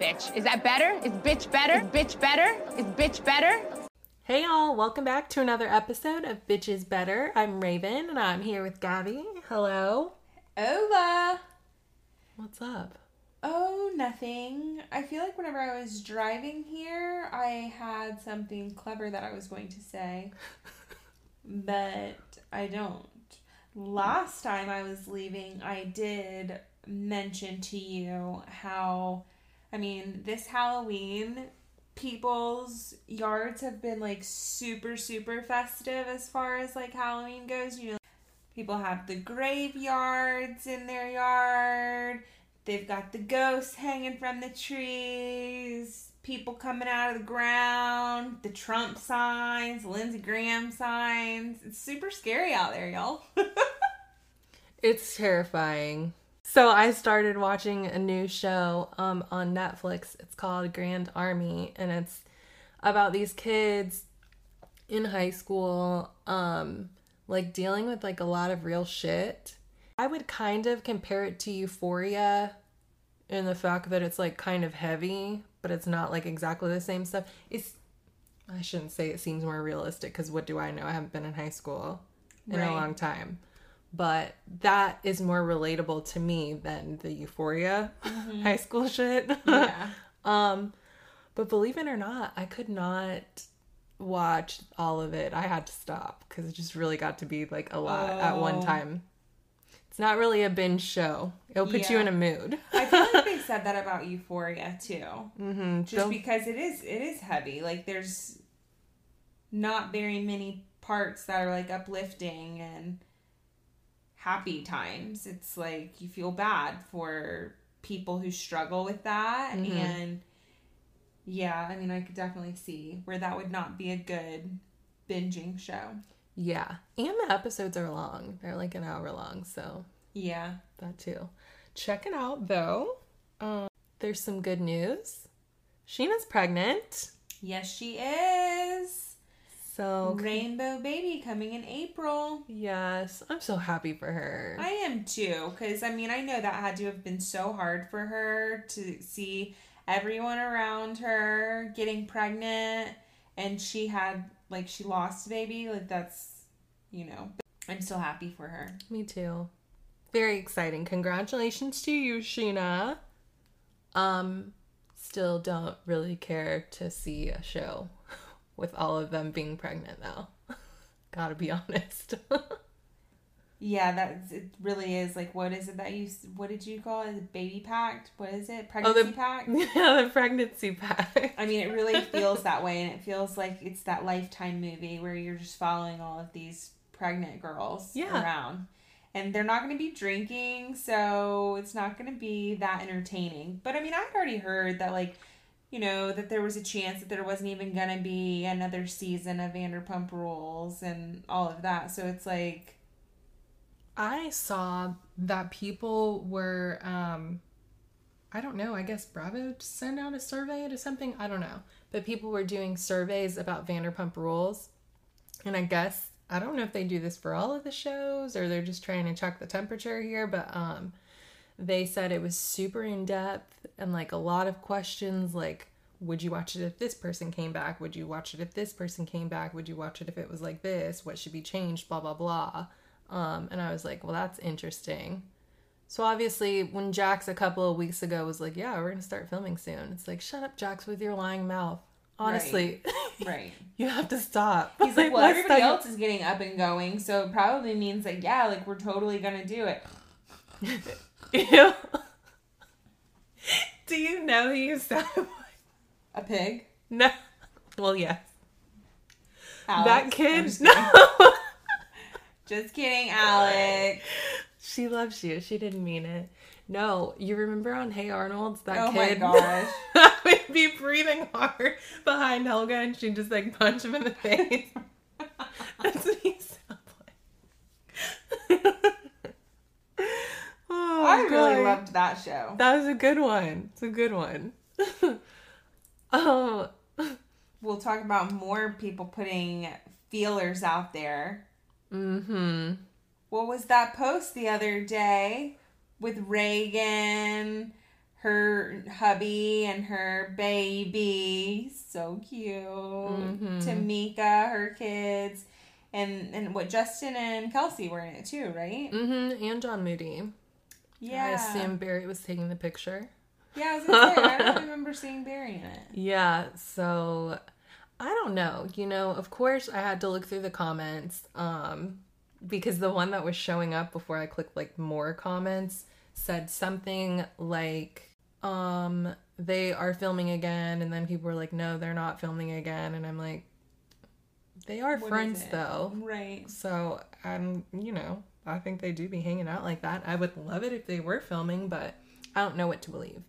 Bitch. Is that better? Is bitch better? Is bitch better? Is bitch better? Hey y'all, welcome back to another episode of Bitches Better. I'm Raven and I'm here with Gabby. Hello. Hola. What's up? Oh, nothing. I feel like whenever I was driving here, I had something clever that I was going to say, but I don't. Last time I was leaving, I did mention to you how, I mean, this Halloween, people's yards have been like super, super festive as far as like Halloween goes. You know, people have the graveyards in their yard, they've got the ghosts hanging from the trees, people coming out of the ground, the Trump signs, Lindsey Graham signs. It's super scary out there, y'all. It's terrifying. So I started watching a new show um, on Netflix. It's called Grand Army, and it's about these kids in high school, um, like dealing with like a lot of real shit. I would kind of compare it to Euphoria in the fact that it's like kind of heavy, but it's not like exactly the same stuff. It's I shouldn't say it seems more realistic because what do I know? I haven't been in high school in Right. a long time. But that is more relatable to me than the Euphoria high school shit. yeah. um, but believe it or not, I could not watch all of it. I had to stop because it just really got to be like a lot at one time. It's not really a binge show. It'll put you in a mood. I feel like they said that about Euphoria too. mm-hmm. Just because it is it is heavy. Like there's not very many parts that are like uplifting and happy times. It's like you feel bad for people who struggle with that Mhm. and yeah, I mean I could definitely see where that would not be a good binging show. yeah, and the episodes are long. They're like an hour long, so Yeah. that too. Check it out though. Um, there's some good news. Scheana's pregnant, Yes, she is. So Rainbow baby coming in April. yes, I'm so happy for her. I am too, because I mean, I know that had to have been so hard for her to see everyone around her getting pregnant, and she had, like, she lost a baby. Like, that's, you know, I'm still happy for her. Me too. Very exciting. Congratulations to you, Scheana. Um, still don't really care to see a show with all of them being pregnant though. Gotta be honest. Yeah, that's, it really is. Like, what is it that you, what did you call it? Baby pact? What is it? Oh, the- Pregnancy pact? yeah, the pregnancy pack. I mean, it really feels that way, and it feels like it's that lifetime movie where you're just following all of these pregnant girls Yeah. around. And they're not going to be drinking, so it's not going to be that entertaining. But I mean, I'd already heard that, like, you know, that there was a chance that there wasn't even going to be another season of Vanderpump Rules and all of that. So it's like, I saw that people were um I don't know, I guess Bravo sent out a survey to something, I don't know. But people were doing surveys about Vanderpump Rules. And I guess I don't know if they do this for all of the shows or they're just trying to check the temperature here, but um they said it was super in depth and like a lot of questions like would you watch it if this person came back? Would you watch it if this person came back? Would you watch it if it was like this? What should be changed? Blah blah blah. Um, and I was like, well, that's interesting. So obviously, when Jax a couple of weeks ago was like, yeah, we're gonna start filming soon, it's like, shut up, Jax, with your lying mouth. Honestly, right. you have to stop. He's like, well, everybody else is getting up and going, so it probably means that yeah, like we're totally gonna do it. Ew. Do you know who you sound like? A pig. No. Well, yes. Alex. that kid. just No. kidding. Just kidding, Alex. she loves you. She didn't mean it. No, you remember on Hey Arnold that Oh my kid? gosh. would be breathing hard behind Helga, and she'd just like punch him in the face. That's what he sounds like. Oh, I really God. loved that show. That was a good one. It's a good one. oh, We'll talk about more people putting feelers out there. mm-hmm. What was that post the other day with Reagan, her hubby and her baby, so cute. Mhm. Tamika, her kids, and and what Justin and Kelsey were in it too, right? Mm-hmm. And John Moody. Yeah. I assume Barry was taking the picture. Yeah, I was gonna say I don't remember seeing Barry in it. Yeah, so I don't know. You know, of course I had to look through the comments um because the one that was showing up before I clicked like more comments said something like um they are filming again and then people were like no, they're not filming again and I'm like they are What friends though. Right. So I'm, you know, I think they do be hanging out like that. I would love it if they were filming, but I don't know what to believe.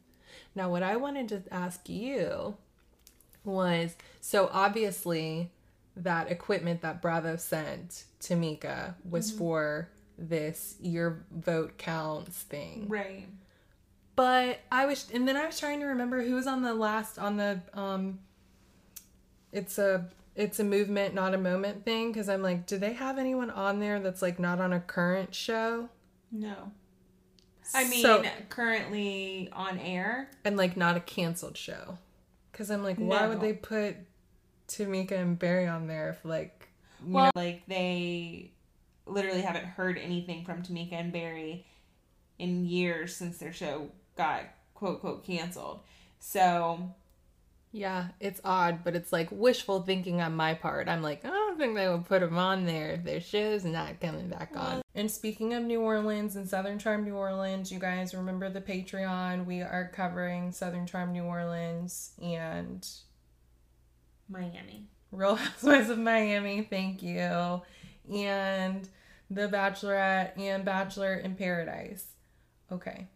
Now, what I wanted to ask you was so obviously that equipment that Bravo sent to Mika was for this your vote counts thing. Right. But I was, and then I was trying to remember who was on the last on the um. It's a it's a movement, not a moment thing. Because I'm like, do they have anyone on there that's like not on a current show No. I mean, So- currently on air. and like not a canceled show? Because I'm like, why would they put Tamika and Barry on there if like, Well, know, like they literally haven't heard anything from Tamika and Barry in years since their show got quote quote canceled. So yeah, it's odd, but it's like wishful thinking on my part. I'm like, I don't think they would put them on there if their show's not coming back on. And speaking of New Orleans and Southern Charm New Orleans, you guys remember the Patreon? We are covering Southern Charm New Orleans and Miami. Real Housewives of Miami, thank you. And The Bachelorette and Bachelor in Paradise. Okay.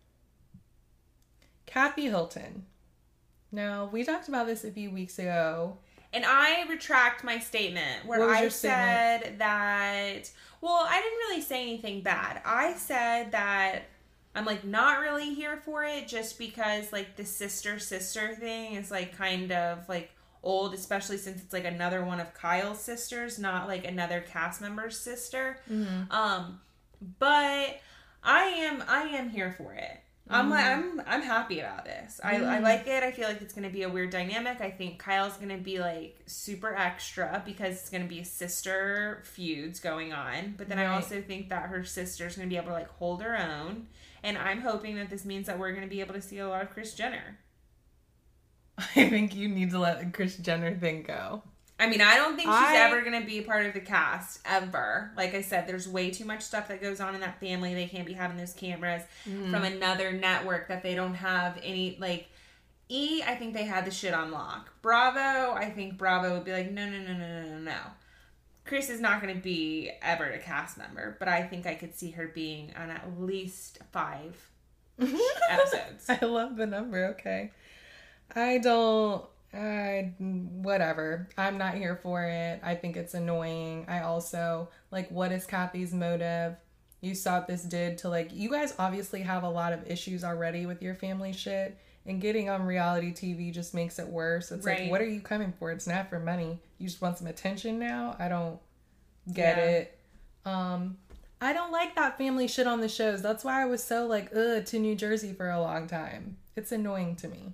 Kathy Hilton. Now, we talked about this a few weeks ago. And I retract my statement where I said statement? that well, I didn't really say anything bad. I said that I'm like not really here for it just because like the sister sister thing is like kind of like old, especially since it's like another one of Kyle's sisters, not like another cast member's sister. Um, but I am I am here for it. I'm like mm-hmm. I'm I'm happy about this. I, I mm-hmm. like it. I feel like it's gonna be a weird dynamic. I think Kyle's gonna be like super extra because it's gonna be sister feuds going on. But then I also think that her sister's gonna be able to like hold her own. And I'm hoping that this means that we're gonna be able to see a lot of Kris Jenner. I think you need to let the Kris Jenner thing go. I mean, I don't think she's I- ever going to be a part of the cast ever. Like I said, there's way too much stuff that goes on in that family. They can't be having those cameras mm-hmm. from another network that they don't have any like E, I think they had the shit on lock. Bravo, I think Bravo would be like, no, no, no, no, no, no, no. Kris is not going to be ever a cast member, but I think I could see her being on at least five episodes. I love the number. Okay. I don't. I whatever. I'm not here for it. I think it's annoying. I also like what is Kathy's motive? You saw what this did to like you guys obviously have a lot of issues already with your family shit. And getting on reality TV just makes it worse. It's Right. like, what are you coming for? It's not for money. You just want some attention now. I don't get Yeah. it. Um, I don't like that family shit on the shows. That's why I was so like, ugh, to New Jersey for a long time. It's annoying to me.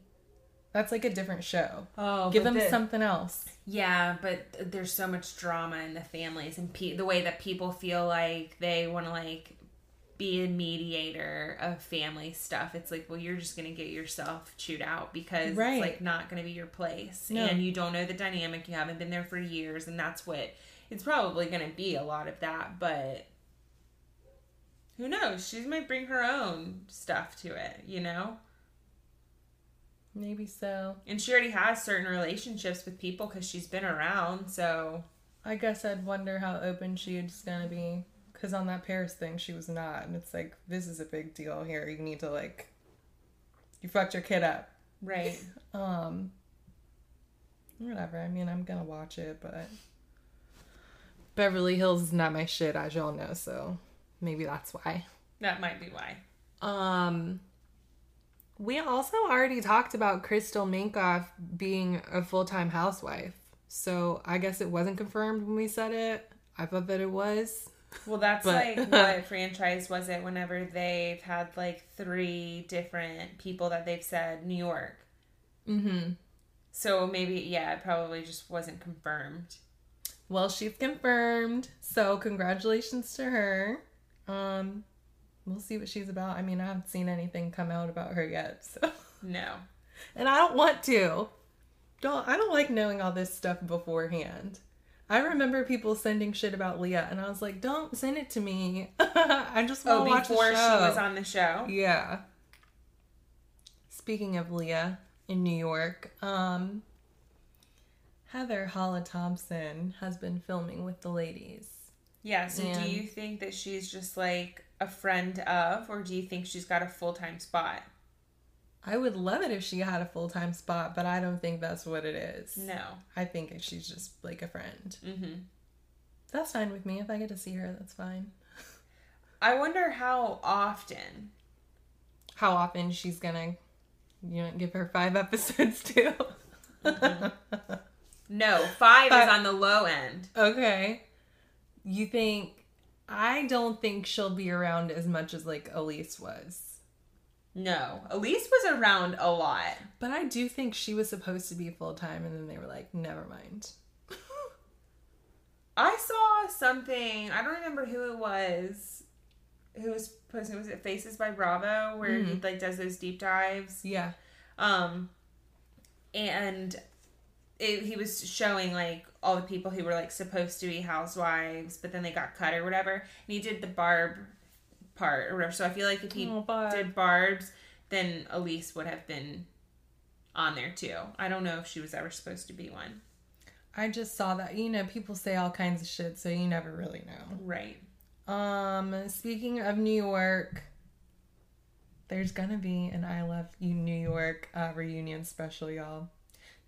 That's like a different show. Oh, Give them the- something else. Yeah, but there's so much drama in the families and pe- the way that people feel like they want to like be a mediator of family stuff. It's like, well, you're just gonna get yourself chewed out because Right. it's like not gonna be your place, No. and you don't know the dynamic. You haven't been there for years, and that's what it's probably gonna be a lot of that. But who knows? She might bring her own stuff to it, you know. Maybe so. And she already has certain relationships with people because she's been around, so. I guess I'd wonder how open she's gonna be. Because on that Paris thing, she was not. And it's like, this is a big deal here. You need to, like, you fucked your kid up. Right. Um, whatever. I mean, I'm gonna watch it, but Beverly Hills is not my shit, as y'all know. So maybe that's why. That might be why. Um, we also already talked about Crystal Minkoff being a full time housewife. So I guess it wasn't confirmed when we said it. I thought that it was. Well, that's But- like what franchise was it whenever they've had like three different people that they've said New York. Mm-hmm. So maybe, yeah, it probably just wasn't confirmed. Well, she's confirmed. So congratulations to her. Um, we'll see what she's about. I mean, I haven't seen anything come out about her yet, so No. and I don't want to. Don't I don't like knowing all this stuff beforehand. I remember people sending shit about Leah, and I was like, "Don't send it to me. I just want Oh, to watch before she was on the show? Yeah. Speaking of Leah in New York, um, Heather Holla Thomson has been filming with the ladies. Yeah, so And- do you think that she's just like a friend of, or do you think she's got a full time spot? I would love it if she had a full time spot, but I don't think that's what it is. No. I think she's just like a friend. hmm That's fine with me. If I get to see her, that's fine. I wonder how often. How often she's gonna, you know, give her five episodes too. No, five But- is on the low end. okay. You think, I don't think she'll be around as much as like Elyse was. No, Elyse was around a lot. But I do think she was supposed to be full time, and then they were like, never mind. I saw something. I don't remember who it was. Who was posting? Was it Faces by Bravo, where he like does those deep dives? Yeah. Um, and it, he was showing like all the people who were like supposed to be housewives, but then they got cut or whatever. And he did the Barb part or whatever. So I feel like if he Oh, Barb. did Barb's, then Elyse would have been on there too. I don't know if she was ever supposed to be one. I just saw that. You know, people say all kinds of shit, so you never really know. Right. Um, speaking of New York, there's gonna be an I Love You New York uh, reunion special, y'all.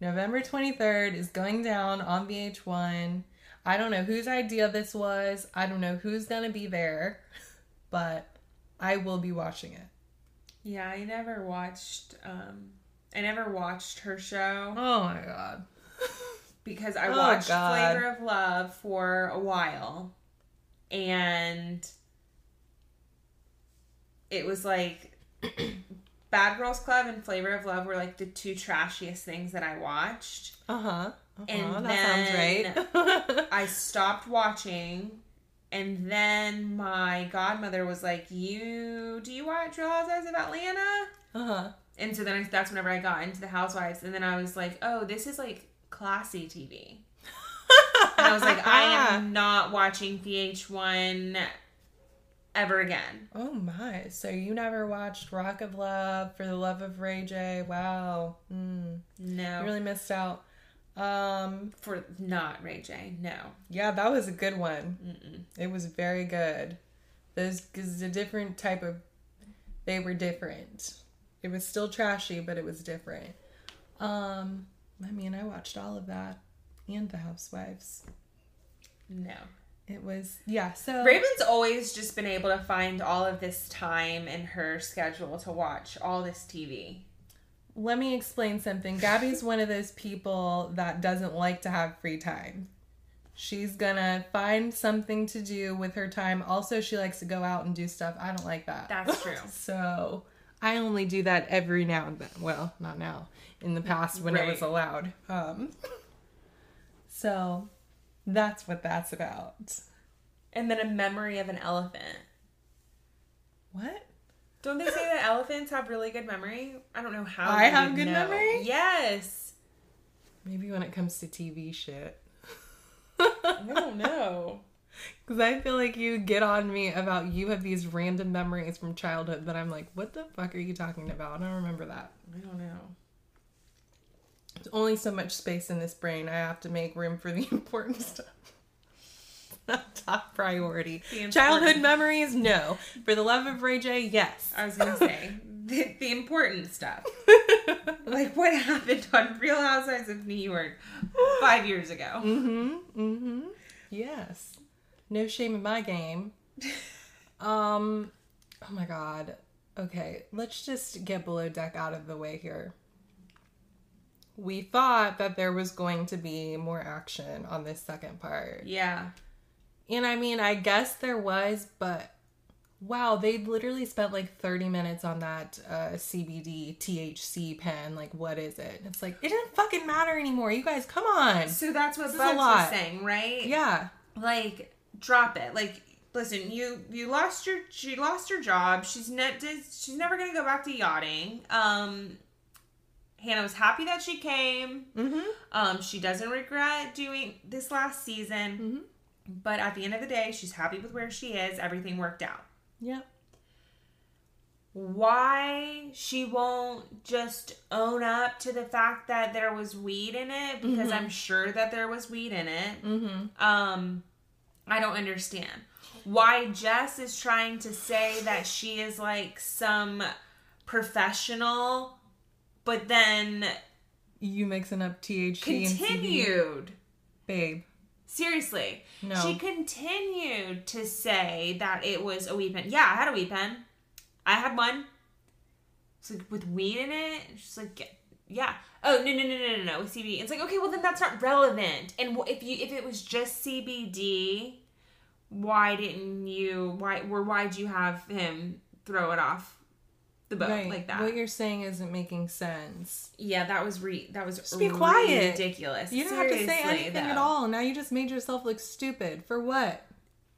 November 23rd is going down on VH1. I don't know whose idea this was. I don't know who's gonna be there, but I will be watching it. Yeah, I never watched. um I never watched her show Oh my god. because I Oh, watched God. Flavor of Love for a while, and it was like Bad Girls Club and Flavor of Love were like the two trashiest things that I watched. Uh huh. Uh-huh. And that sounds right. I stopped watching. And then my godmother was like, "You do you watch Real Housewives of Atlanta?" uh huh. And so then I, that's whenever I got into the Housewives, and then I was like, "Oh, this is like classy TV." And I was like, "I am not watching VH1 ever again." Oh my! So you never watched Rock of Love for the Love of Ray J? Wow, mm, No, you really missed out. Um, for not Ray J. No, yeah, that was a good one. Mm-mm. It was very good. Those because a different type of, they were different. It was still trashy, but it was different. Um, I mean, I watched all of that and The Housewives. no. It was yeah. So Raven's always just been able to find all of this time in her schedule to watch all this TV. Let me explain something. Gabby's one of those people that doesn't like to have free time. She's gonna find something to do with her time. Also, she likes to go out and do stuff. I don't like that. That's true. so I only do that every now and then. Well, not now. In the past when it was allowed. Um, so that's what that's about. And then a memory of an elephant. What? Don't they say that elephants have really good memory? I don't know how. I have good know. memory? Yes. Maybe when it comes to TV shit. I don't know. Because I feel like you get on me about you have these random memories from childhood that I'm like, what the fuck are you talking about? I don't remember that. I don't know. There's only so much space in this brain. I have to make room for the important stuff. Not top priority. Childhood memories, no. For the love of Ray J, yes. I was gonna say the, the important stuff, like what happened on Real Housewives of New York five years ago. Mm-hmm. Mm-hmm. Yes. No shame in my game. Um oh my god. Okay, let's just get below deck out of the way here. We thought that there was going to be more action on this second part. Yeah, And I mean, I guess there was, but wow, they literally spent like 30 minutes on that uh, CBD THC pen. Like, what is it? It's like, it doesn't fucking matter anymore. You guys, come on. So that's what This is a Bugs was saying, right? Yeah. Like, drop it. Like, listen, you you lost your she lost her job. She's ne- did- she's never gonna go back to yachting. Um, Hannah was happy that she came. Mm-hmm. Um, she doesn't regret doing this last season. Mhm. But at the end of the day, she's happy with where she is. Everything worked out. Yep. why she won't just own up to the fact that there was weed in it because I'm sure that there was weed in it. Mm-hmm. Um I don't understand. Why Jess is trying to say that she is like some professional but then You mixing up THC continued Babe. Seriously. No. She continued to say that it was a weed pen. Yeah, I had a weed pen. I had one. It's like with weed in it. She's like, yeah. Oh no no no no no no with CBD. It's like okay, well then that's not relevant. And if you if it was just CBD, why didn't you? Why or why'd you have him throw it off the boat Right. like that? What you're saying isn't making sense. yeah, that was re that was Just be quiet. ridiculous. You don't have to say Seriously, anything at all. Now you just made yourself look stupid. For what?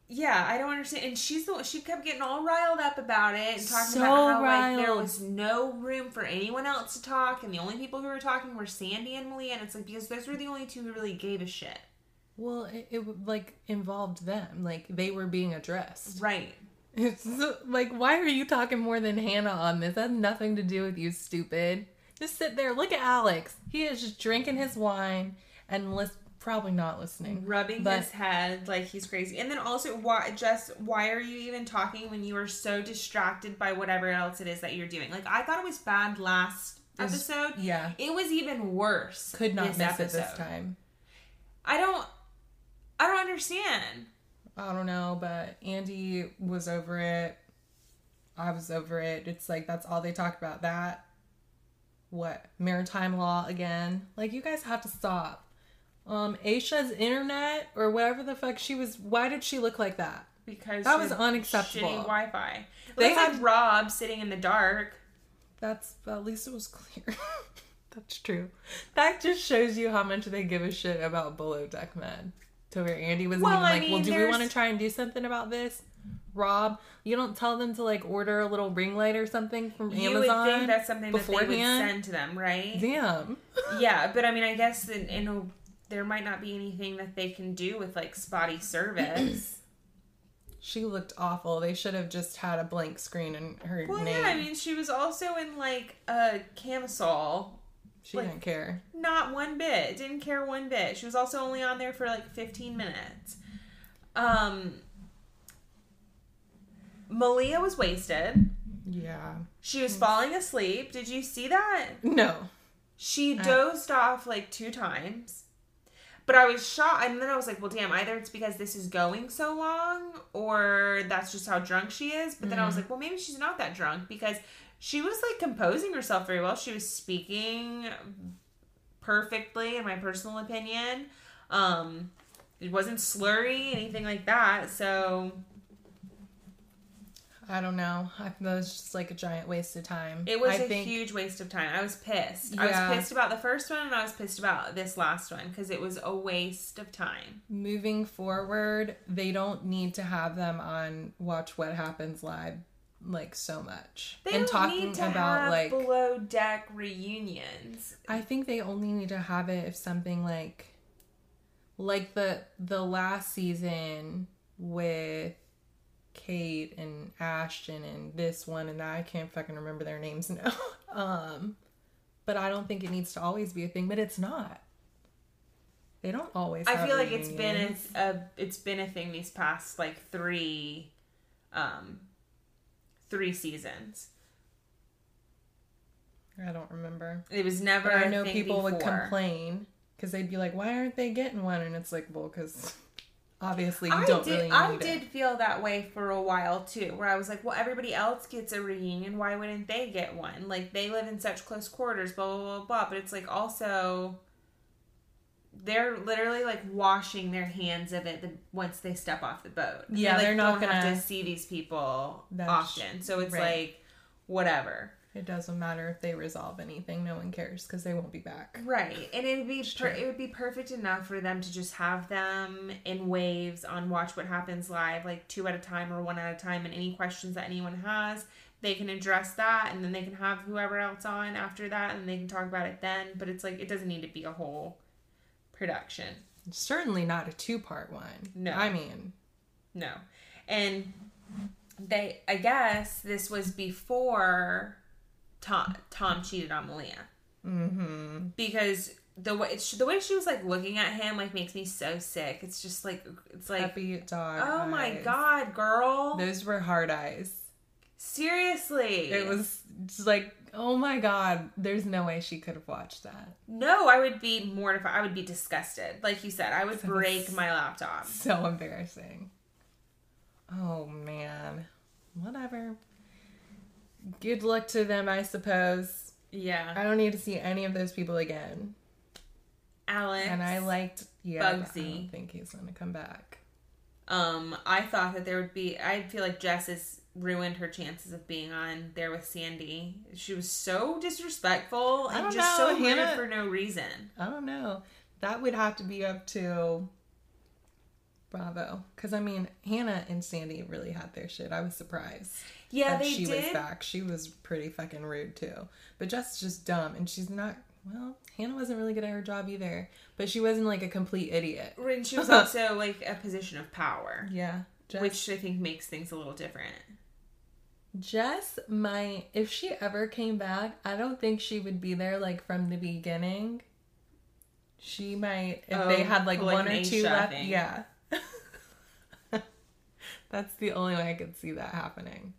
Yeah, I don't understand. And she's the one, she kept getting all riled up about it and talking So about how like there was no room for anyone else to talk, and the only people who were talking were Sandy and Malia. And it's like because those were the only two who really gave a shit. Well, it, it like involved them. Like they were being addressed. Right. It's like, why are you talking more than Hannah on this? That has nothing to do with you, stupid. Just sit there. Look at Alex. He is just drinking his wine and lis- probably not listening. Rubbing But- his head like he's crazy. And then also, why, Jess, why are you even talking when you are so distracted by whatever else it is that you're doing? Like, I thought it was bad last episode. yeah. It was even worse. Could not miss it this episode. time. I don't, I don't understand. I don't know, but Andy was over it. I was over it. It's like that's all they talk about. That what maritime law again? Like you guys have to stop. Um, Aesha's internet or whatever the fuck she was. Why did she look like that? because That was unacceptable. Shitty Wi-Fi. They had had- Rob sitting in the dark. That's at least it was clear. That's true. That just shows you how much they give a shit about below deck men. To where Andy was Well, even I like, "Well, mean, do we want to try and do something about this?" Rob, you don't tell them to like order a little ring light or something from You Amazon. would think that's something that they would send to them, right? Damn. yeah, but I mean, I guess in, in a, there might not be anything that they can do with like spotty service. She looked awful. They should have just had a blank screen and her well, name. yeah, I mean, she was also in like a camisole. She like- didn't care. Not one bit. Didn't care one bit. She was also only on there for like 15 minutes. Um, Malia was wasted. Yeah. She was falling asleep. Did you see that? No. She dozed off like two times. But I was shocked. And then I was like, well, damn, either it's because this is going so long or that's just how drunk she is. But then I was like, well, maybe she's not that drunk because she was like composing herself very well. She was speaking perfectly, in my personal opinion. Um, it wasn't slurry, anything like that. So I don't know. I that was just like a giant waste of time. It was I a think huge waste of time. I was pissed. I was pissed about the first one and I was pissed about this last one because it was a waste of time. moving forward, they don't need to have them on Watch What Happens Live like so much. They and don't talking need to about have like below deck reunions. I think they only need to have it if something like like the the last season with Kate and Ashton and this one and that I can't fucking remember their names now. um but I don't think it needs to always be a thing, but it's not. They don't always I feel like it's been a, a it's been a thing these past like three um three seasons. I don't remember. It was never But I know people would complain because they'd be like, "Why aren't they getting one?" And it's like, well, because obviously you I don't did. really need I it. did feel that way for a while too, where I was like, "Well, everybody else gets a reunion. Why wouldn't they get one? Like they live in such close quarters, blah blah blah blah." But it's like also, they're literally like washing their hands of it the, once they step off the boat. Yeah, they, like, they're not don't have gonna- see these people often, so it's right. like whatever. It doesn't matter if they resolve anything. No one cares because they won't be back. Right, and it would be per- it would be perfect enough for them to just have them in waves on Watch What Happens Live, like two at a time or one at a time, and any questions that anyone has, they can address that, and then they can have whoever else on after that, and they can talk about it then. But it's like it doesn't need to be a whole production. Certainly not a two part one. No. I mean, No. And they I guess this was before Tom Tom cheated on Malia. mm-hmm. Because the way it's, the way she was like looking at him like makes me so sick. It's just like it's like Puppy dog. oh my god, girl. Those were hard eyes. Seriously. It was just like, oh my god, there's no way she could have watched that. No, I would be mortified. I would be disgusted. Like you said, I would So break my laptop. So embarrassing. Oh man. Whatever. Good luck to them, I suppose. Yeah. I don't need to see any of those people again. Alex. And I liked yeah, I Bugsy. don't think he's gonna come back. Um, I thought that there would be. I feel like Jess has ruined her chances of being on there with Sandy. She was so disrespectful and just know, so Hannah- for no reason. I don't know. That would have to be up to Bravo. Because, I mean, Hannah and Sandy really had their shit. I was surprised. Yeah, that they she did. was back. She was pretty fucking rude, too. But Jess is just dumb. And she's not, well, Hannah wasn't really good at her job either. But she wasn't like a complete idiot. And she was also like a position of power, Yeah. Jess, which I think makes things a little different. Jess might, if she ever came back, I don't think she would be there like from the beginning. She might, if Oh, they had like like one or two left. thing. Yeah. That's the only way I could see that happening.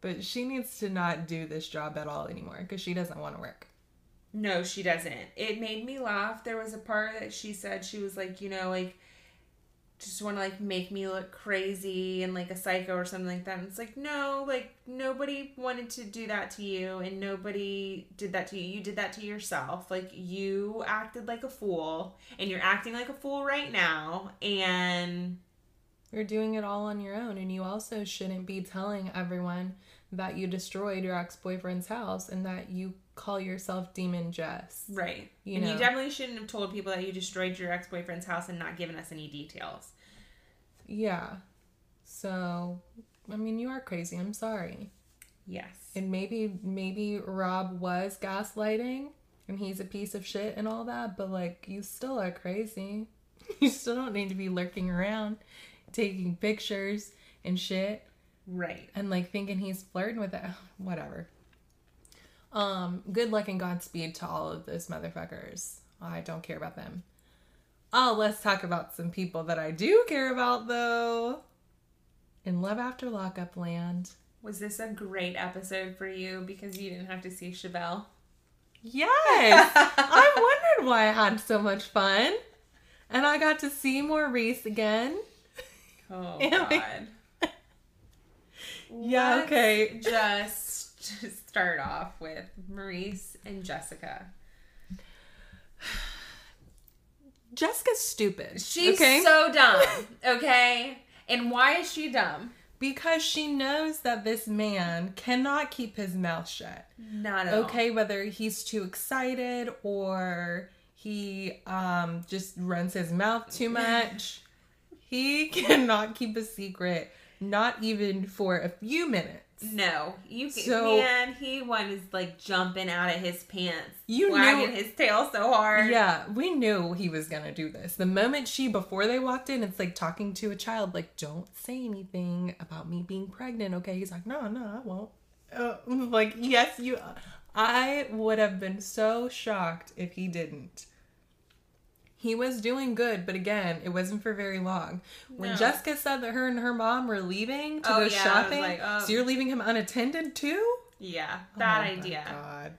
But she needs to not do this job at all anymore because she doesn't want to work. No, she doesn't. It made me laugh. There was a part that she said she was like, you know, like just want to like make me look crazy and like a psycho or something like that. And it's like, no, like nobody wanted to do that to you and nobody did that to you. You did that to yourself. Like you acted like a fool and you're acting like a fool right now and You're doing it all on your own, and you also shouldn't be telling everyone that you destroyed your ex boyfriend's house and that you call yourself Demon Jess. right. You and know. you definitely shouldn't have told people that you destroyed your ex-boyfriend's house and not given us any details. Yeah. So, I mean, you are crazy. I'm sorry. Yes. And maybe maybe Rob was gaslighting and he's a piece of shit and all that, but like you still are crazy. You still don't need to be lurking around taking pictures and shit right. and like thinking he's flirting with it. Whatever. Um, good luck and Godspeed to all of those motherfuckers. I don't care about them. Oh, let's talk about some people that I do care about though. In Love After Lockup Land. Was this a great episode for you because you didn't have to see Shavel? Yes! I wondered why I had so much fun. And I got to see Maurice again. Oh God. Yeah, okay. Just start off with Maurice and Jessica. Jessica's stupid. She's okay? so dumb. Okay, and why is she dumb? because she knows that this man cannot keep his mouth shut. Not at all. Okay, whether he's too excited or he um just runs his mouth too much, he cannot keep a secret, not even for a few minutes. No, you So- man. He was like jumping out of his pants, You wagging knew- his tail so hard. Yeah, we knew he was gonna do this. The moment she, before they walked in, it's like talking to a child, like, don't say anything about me being pregnant, okay? He's like, no, no, I won't. Uh, like, yes, you. I would have been so shocked if he didn't. He was doing good, but again, it wasn't for very long. When No. Jessica said that her and her mom were leaving to Oh, go yeah, shopping, like, oh. so you're leaving him unattended too? yeah, oh bad Oh my idea. God.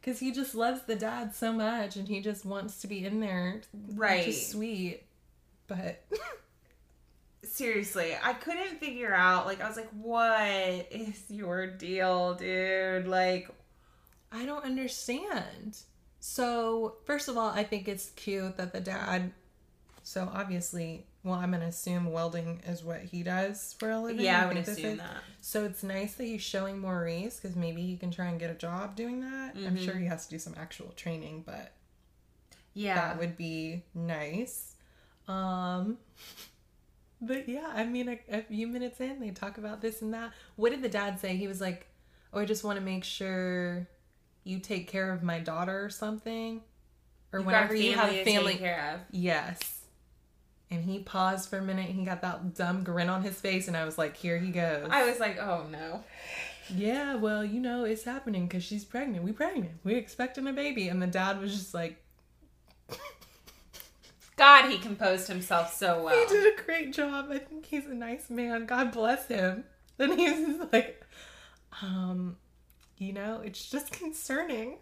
Because he just loves the dad so much and he just wants to be in there. Right. Which is sweet. But Seriously, I couldn't figure out. Like, I was like, "What is your deal, dude?" Like, I don't understand. So, first of all, I think it's cute that the dad. So, obviously, well, I'm going to assume welding is what he does for a living. Yeah, I would think assume is. that. So, it's nice that he's showing Maurice because maybe he can try and get a job doing that. I'm Mm-hmm. sure he has to do some actual training, but Yeah. that would be nice. Um, but yeah, I mean, a, a few minutes in, they talk about this and that. What did the dad say? He was like, "Oh, I just want to make sure you take care of my daughter or something, or You've whenever you have family." care of. Yes. And he paused for a minute. And he got that dumb grin on his face, and I was like, "Here he goes." I was like, oh no. yeah, well, you know, it's happening because she's pregnant. We pregnant. We expecting a baby, and the dad was just like. God, he composed himself so well. He did a great job. I think he's a nice man. God bless him. Then he's just like, um, you know, it's just concerning.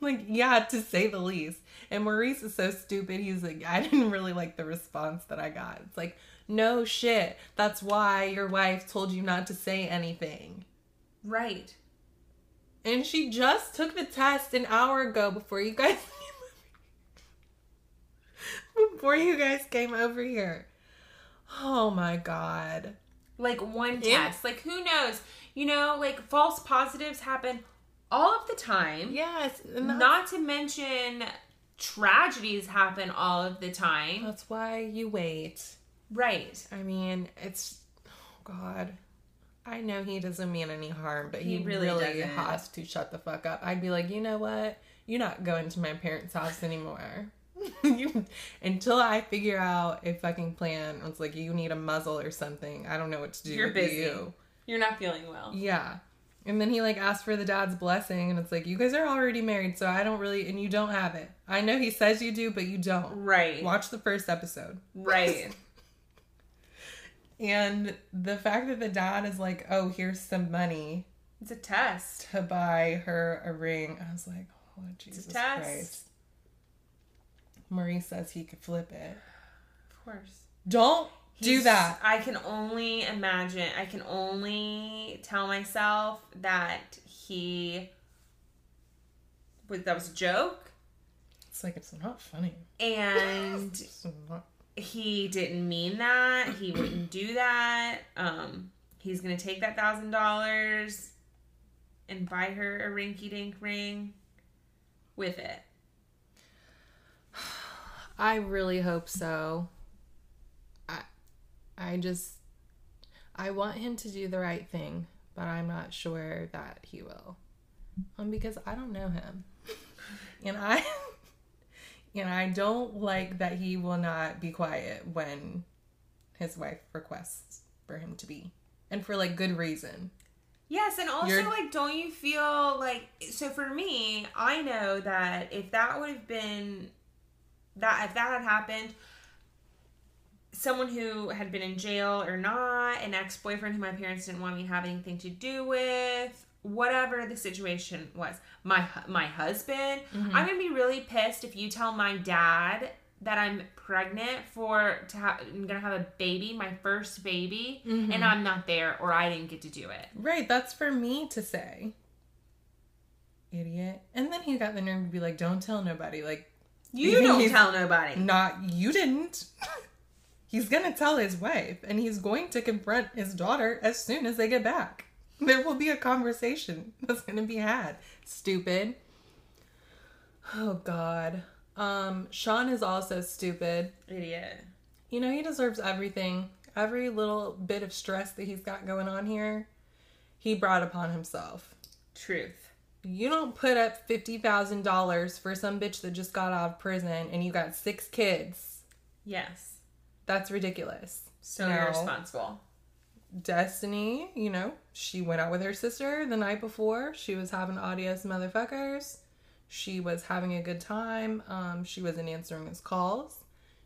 Like, yeah, to say the least. And Maurice is so stupid. He's like, I didn't really like the response that I got. It's like, no shit. That's why your wife told you not to say anything. Right. And she just took the test an hour ago before you guys before you guys came over here. Oh my god. Like one Yeah. test. Like who knows? You know, like false positives happen all of the time. Yes, Not to mention tragedies happen all of the time. that's why you wait. Right. I mean, it's oh god. I know he doesn't mean any harm, but he, He really, really has to shut the fuck up. I'd be like, you know what? You're not going to my parents' house anymore. you, until I figure out a fucking plan. It's like you need a muzzle or something. I don't know what to do You're with busy. you. You're not feeling well. Yeah. And then he like asked for the dad's blessing, and it's like you guys are already married, so I don't really, and you don't have it. I know he says you do, but you don't. Right. Watch the first episode. Right. And the fact that the dad is like, oh, here's some money It's a test. to buy her a ring, I was like, oh, Jesus test. Christ. Maurice says he could flip it. Of course. Don't do that. I can only imagine. I can only tell myself that he was that was a joke, It's like, it's not funny. and not- he didn't mean that. He wouldn't do that. Um, he's gonna take that thousand dollars and buy her a rinky dink ring with it. I really hope so. I just I want him to do the right thing, but I'm not sure that he will. Um because I don't know him. And I and I don't like that he will not be quiet when his wife requests for him to be. And for like good reason. Yes, and also You're- like, don't you feel like so? For me, I know that if that would have been that if that had happened, someone who had been in jail or not, an ex boyfriend who my parents didn't want me to have anything to do with, whatever the situation was, my my husband, mm-hmm. I'm gonna be really pissed if you tell my dad that I'm pregnant for to have I'm gonna have a baby, my first baby, mm-hmm. and I'm not there or I didn't get to do it. Right, that's for me to say. Idiot. And then he got the nerve to be like, don't tell nobody. Like, You don't tell nobody. not you didn't. he's gonna tell his wife, and he's going to confront his daughter as soon as they get back. There will be a conversation that's gonna be had. Stupid. Oh God. Um, Sean is also stupid. Idiot. You know, he deserves everything. Every little bit of stress that he's got going on here, he brought upon himself. Truth. You don't put up $50,000 for some bitch that just got out of prison and you got six kids. Yes. That's ridiculous. So No. irresponsible. Destiny, you know, she went out with her sister the night before. She was having audios motherfuckers. She was having a good time. Um, she wasn't answering his calls.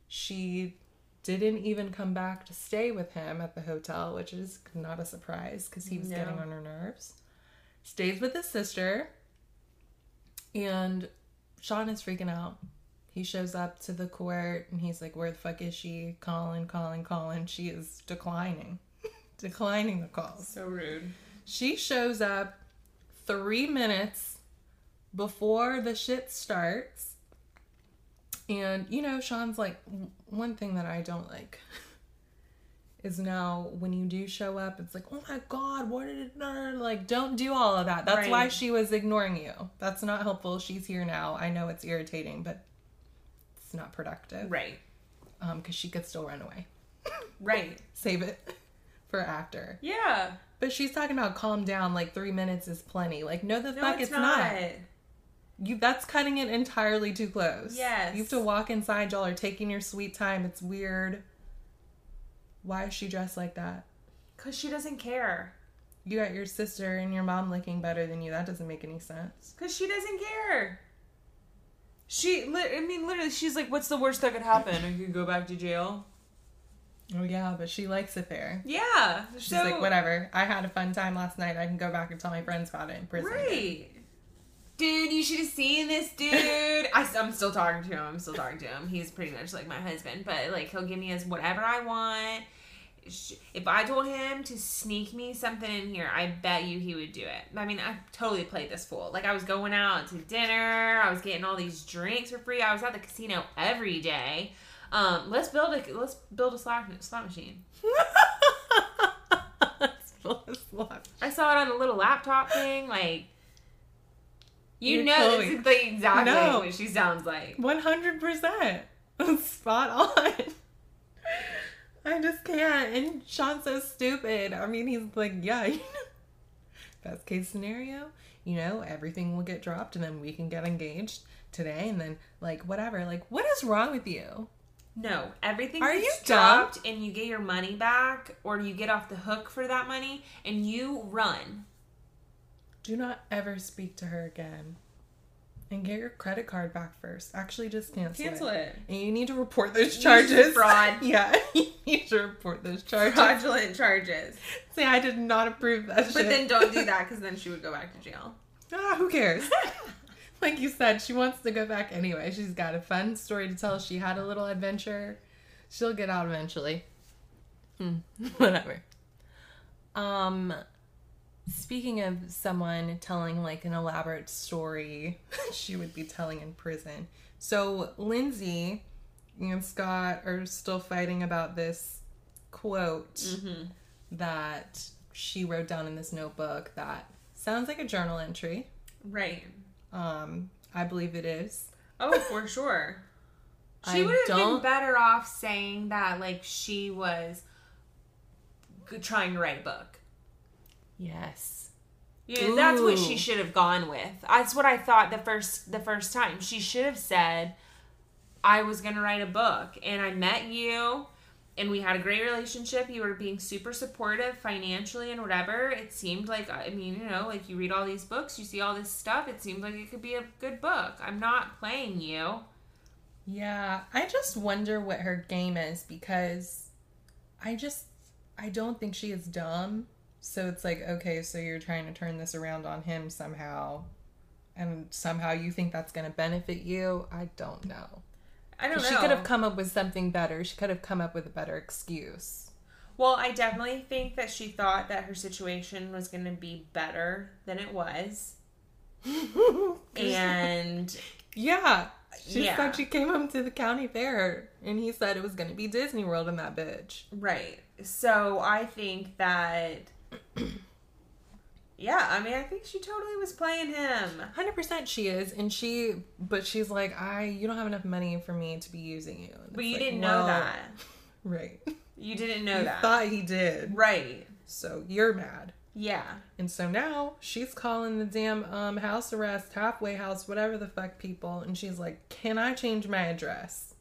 She didn't even come back to stay with him at the hotel, which is not a surprise because he was No. getting on her nerves. Stays with his sister, and Sean is freaking out. He shows up to the court and he's like, Where the fuck is she? Calling, calling, calling. She is declining, declining the calls. So rude. She shows up three minutes before the shit starts. And, you know, Sean's like, one thing that I don't like is now when you do show up, it's like, oh my God, what did it, like, don't do all of that. That's why she was ignoring you. That's not helpful. She's here now. I know it's irritating, but it's not productive. Right. Um, because she could still run away. Right. Save it for after. Yeah. But she's talking about calm down, like three minutes is plenty. Like, no, the No, fuck, it's, it's, not. not. You that's cutting it entirely too close. Yes. You have to walk inside, y'all are taking your sweet time. It's weird. Why is she dressed like that? Cause she doesn't care. You got your sister and your mom looking better than you. That doesn't make any sense. Cause she doesn't care. She, li- I mean, literally, she's like, "What's the worst that could happen? I could go back to jail." Oh yeah, but she likes it there. Yeah. She's so, like, whatever. I had a fun time last night. I can go back and tell my friends about it in prison. again." Dude, you should have seen this dude. I, I'm still talking to him. I'm still talking to him. He's pretty much like my husband, but like he'll give me as whatever I want. If I told him to sneak me something in here, I bet you he would do it. I mean, I totally played this fool. Like I was going out to dinner, I was getting all these drinks for free. I was at the casino every day. Um, let's build a let's build a slot slot machine. It's full of slush. I saw it on a little laptop thing. Like, you You're know, totally- this is exactly No. what she sounds like. One hundred percent. Spot on. I just can't. And Sean's so stupid. I mean, he's like, yeah. Best case scenario, you know, everything will get dropped, and then we can get engaged today, and then like whatever. Like, what is wrong with you? No, everything Are you dropped, and you get your money back, or you get off the hook for that money, and you run. Do not ever speak to her again. And get your credit card back first. Actually, just cancel, Cancel it. And you need to report those charges. fraud. Yeah, you need to report those charges. Fraudulent charges. Say I did not approve that shit. But then don't do that because then she would go back to jail. Ah, who cares? like you said, she wants to go back anyway. She's got a fun story to tell. She had a little adventure. She'll get out eventually. Hmm. Whatever. Um speaking of someone telling like an elaborate story she would be telling in prison. So Lindsay and Scott are still fighting about this quote Mm-hmm. that she wrote down in this notebook that sounds like a journal entry. Right. Um, I believe it is. Oh, for sure. She would have been better off saying that, like, she was trying to write a book. Yes. Yeah, that's what she should have gone with. That's what I thought the first the first time. She should have said, "I was gonna write a book, and I met you, and we had a great relationship. You were being super supportive financially and whatever. It seemed like I mean, you know, like you read all these books, you see all this stuff. It seemed like it could be a good book. I'm not playing you. Yeah, I just wonder what her game is because I just I don't think she is dumb. So it's like, okay, so you're trying to turn this around on him somehow. And somehow you think that's going to benefit you? I don't know. I don't know. She could have come up with something better. She could have come up with a better excuse. Well, I definitely think that she thought that her situation was going to be better than it was. And Yeah. She Yeah. said she came home to the county fair and he said it was going to be Disney World in that bitch. right. So I think that Yeah, I mean, I think she totally was playing him. 100% she is and she but she's like, "I you don't have enough money for me to be using you." But you like, didn't well, know that. Right. You didn't know you that. thought he did. right. So you're mad. Yeah. And so now she's calling the damn um house arrest, halfway house, whatever the fuck people, and she's like, "Can I change my address?"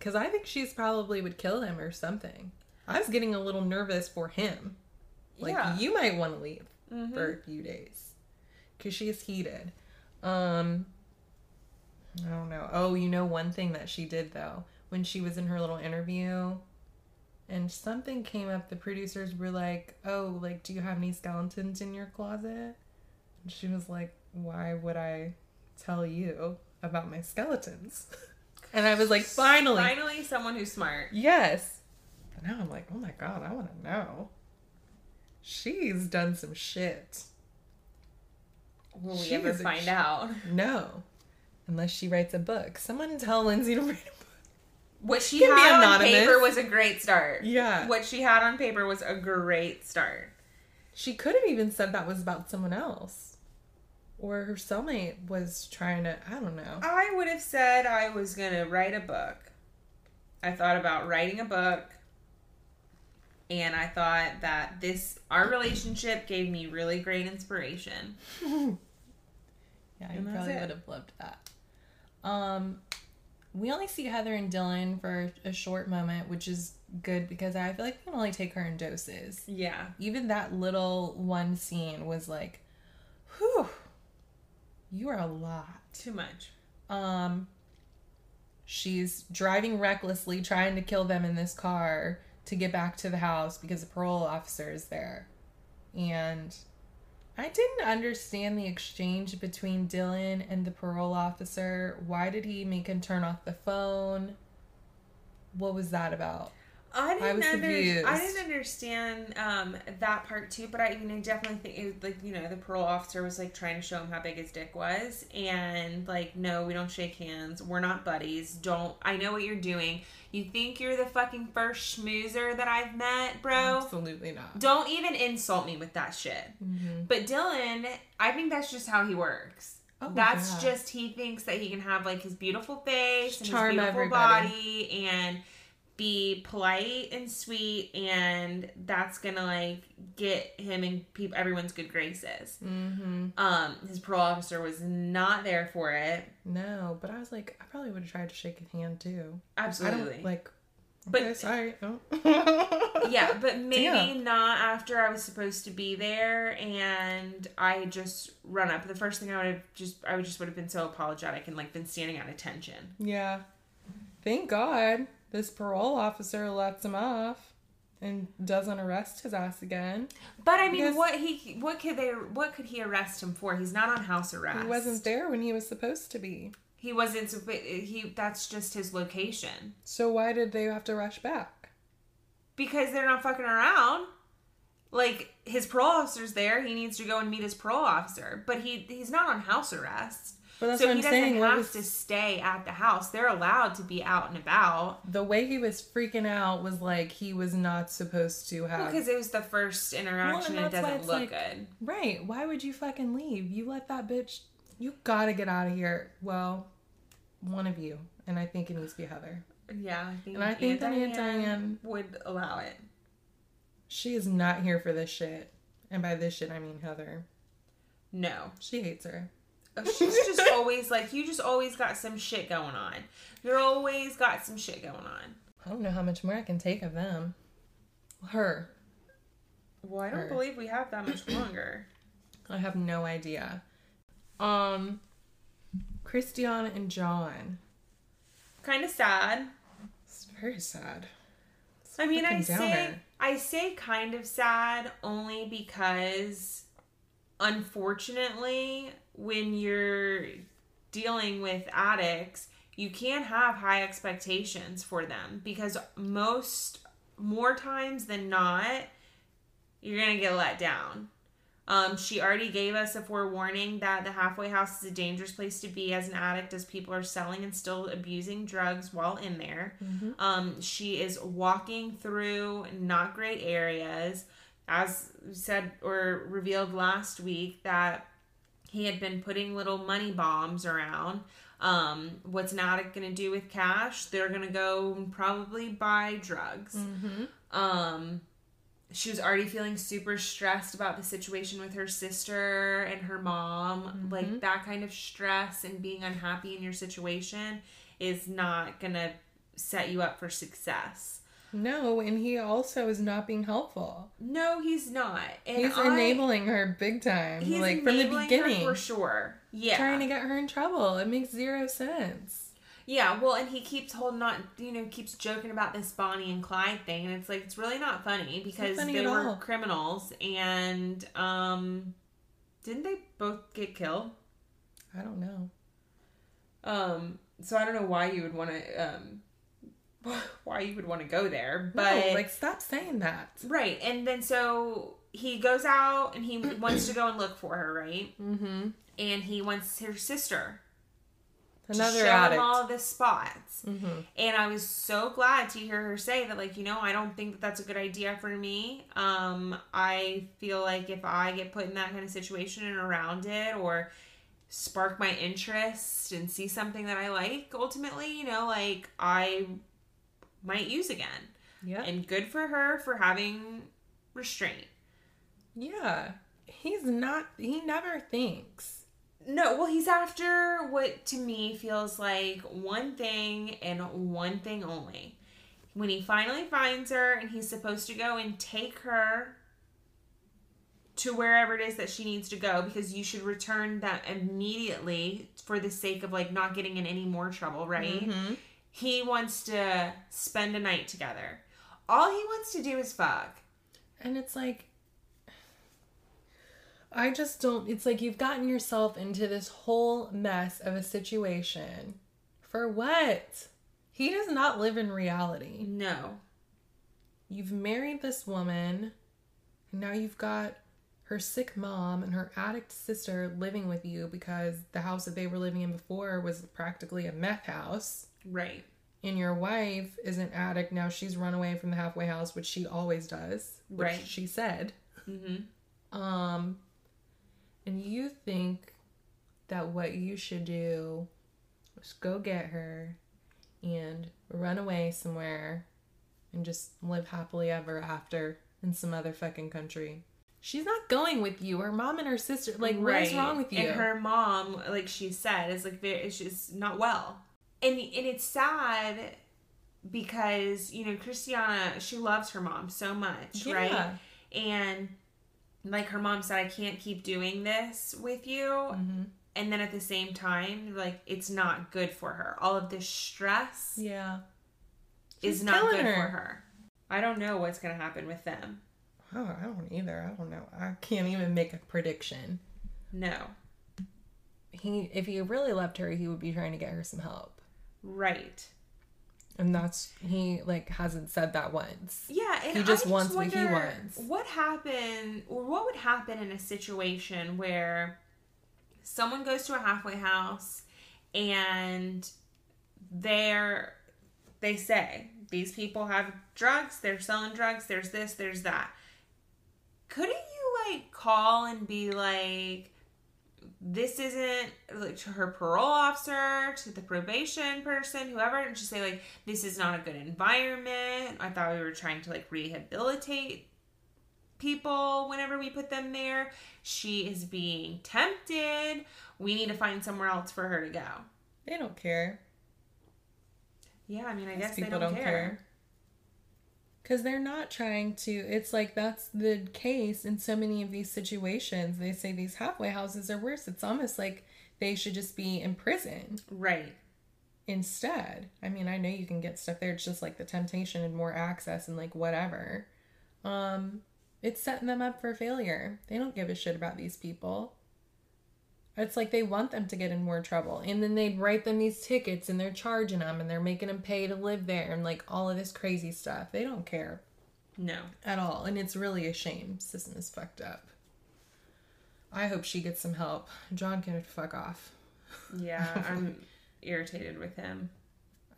Cuz I think she's probably would kill him or something. I was getting a little nervous for him. Like Yeah. you might want to leave Mhm. for a few days cuz she's heated. Um I don't know. Oh, you know one thing that she did though when she was in her little interview and something came up the producers were like oh like do you have any skeletons in your closet and she was like why would i tell you about my skeletons and i was like finally Finally, someone who's smart. yes but now i'm like oh my god i want to know she's done some shit Will we She ever find out? No. Unless she writes a book. Someone tell Lindsay to write a book. What she Can had on paper was a great start. Yeah. What she had on paper was a great start. She could have even said that was about someone else. Or her cellmate was trying to, I don't know. I would have said I was going to write a book. I thought about writing a book. And I thought that this, our relationship gave me really great inspiration. Yeah, I probably would have loved that. Um, we only see Heather and Dylan for a short moment, which is good because I feel like we can only take her in doses. Yeah. Even that little one scene was like, whew, you are a lot. Too much. Um, she's driving recklessly, trying to kill them in this car to get back to the house because the parole officer is there. And I didn't understand the exchange between Dylan and the parole officer. Why did he make him turn off the phone? What was that about? I didn't was under. I didn't understand um, that part too, but I mean, I definitely think it was like you know the parole officer was like trying to show him how big his dick was, and like no, we don't shake hands, we're not buddies. Don't I know what you're doing? You think you're the fucking first schmoozer that I've met, bro? Absolutely not. Don't even insult me with that shit. Mhm. But Dylan, I think that's just how he works. Oh, that's yeah. just he thinks that he can have like his beautiful face and Charm his beautiful everybody. body and be polite and sweet and that's gonna like get him in people everyone's good graces. Mm-hmm. Um, his parole officer was not there for it. No, but I was like, I probably would have tried to shake his hand too. Absolutely. like. But- okay, sorry. Oh. yeah, but maybe not after I was supposed to be there and I just run up. The first thing I would have just I would just would have been so apologetic and like been standing at attention. Yeah. Thank God this parole officer lets him off and doesn't arrest his ass again. But I mean, Because- what he what could they what could he arrest him for? He's not on house arrest. He wasn't there when he was supposed to be. He wasn't. He that's just his location So why did they have to rush back? because they're not fucking around. Like his parole officer's there. He needs to go and meet his parole officer, but he he's not on house arrest. But that's so what he I'm doesn't saying. Have was, to stay at the house. They're allowed to be out and about. the way he was freaking out was like he was not supposed to have. Because it was the first interaction, Well, it and that's why doesn't look like- good. right. Why would you fucking leave? You let that bitch. You gotta get out of here. Well, one of you. And I think it needs to be Heather. Yeah, I think And I think that Aunt Diane Diane- would allow it. She is not here for this shit. And by this shit, I mean Heather. No, She hates her. She's just always like you. Just always got some shit going on. You're always got some shit going on. I don't know how much more I can take of them. Her. Well, I don't Her. believe we have that much longer. I have no idea. Um, Christiana and John. kind of sad. It's very sad. I mean, I say. I say kind of sad only because unfortunately when you're dealing with addicts, you can't have high expectations for them because most more times than not you're going to get let down. Um, she already gave us a forewarning that the halfway house is a dangerous place to be as an addict, as people are selling and still abusing drugs while in there. Um, she is walking through not great areas, as said or revealed last week that he had been putting little money bombs around. Um, what's an addict going to do with cash? They're going to go and probably buy drugs. Um, she was already feeling super stressed about the situation with her sister and her mom. Like that kind of stress and being unhappy in your situation is not going to set you up for success. No, and he also is not being helpful. No, he's not. And He's I- enabling her big time. He's like from the enabling her beginning. for sure. Yeah, Trying to get her in trouble. It makes zero sense. yeah. Well, and he keeps holding on. You know, keeps joking about this Bonnie and Clyde thing, and it's like it's really not funny because funny they were all. criminals, and um, didn't they both get killed? I don't know. Um, so I don't know why you would want to um, why you would want to go there, but no, like stop saying that. Right. And then so he goes out and he wants to go and look for her, right? Mm-hmm. And he wants her sister Another to show addict. him all the spots. mm-hmm. And I was so glad to hear her say that, like, you know, I don't think that that's a good idea for me. Um, I feel like if I get put in that kind of situation and around it, or spark my interest and see something that I like, ultimately, you know, like I might use again. Yeah. And good for her for having restraint. yeah. He's not. He never thinks. No, well, he's after what to me feels like one thing and one thing only. When he finally finds her and he's supposed to go and take her to wherever it is that she needs to go because you should return that immediately for the sake of like not getting in any more trouble, right? Mhm. He wants to spend a night together. All he wants to do is fuck. And it's like, I just don't. It's like you've gotten yourself into this whole mess of a situation. For what? He does not live in reality. No. You've married this woman, and now you've got her sick mom and her addict sister living with you because the house that they were living in before was practically a meth house. Right. And your wife is an addict now. She's run away from the halfway house, which she always does. Which Right. She said. Mm-hmm. Um, and you think that what you should do is go get her and run away somewhere and just live happily ever after in some other fucking country. She's not going with you. Her mom and her sister, like, what is wrong with you? And her mom, like she said, is like very, she's not well, and and it's sad because you know Christiana, she loves her mom so much, right? And like her mom said, I can't keep doing this with you. Mhm. And then at the same time, like it's not good for her. All of this stress Yeah. is not good her. for her. I don't know what's gonna happen with them. Oh, I don't either. I don't know. I can't even make a prediction. No. He, if he really loved her, he would be trying to get her some help. Right. And that's he like hasn't said that once. Yeah, and He just I wants what he wants. What happened, or what would happen in a situation where someone goes to a halfway house and they're they say these people have drugs, they're selling drugs, there's this, there's that. Couldn't you like call and be like, this isn't like to her parole officer, to the probation person, whoever, and just say like, this is not a good environment. I thought we were trying to like rehabilitate people whenever we put them there. She is being tempted. We need to find somewhere else for her to go. They don't care. Yeah, I mean, I These guess they don't, care. Because they're not trying to. It's like that's the case in so many of these situations. They say these halfway houses are worse. It's almost like they should just be in prison Right. instead. I mean, I know you can get stuff there. It's just like the temptation and more access and like whatever. Um, it's setting them up for failure. They don't give a shit about these people. It's like they want them to get in more trouble. And then they write them these tickets and they're charging them and they're making them pay to live there and like all of this crazy stuff. They don't care No. at all. And it's really a shame. System is fucked up. I hope she gets some help. John can fuck off. Yeah, I'm irritated with him.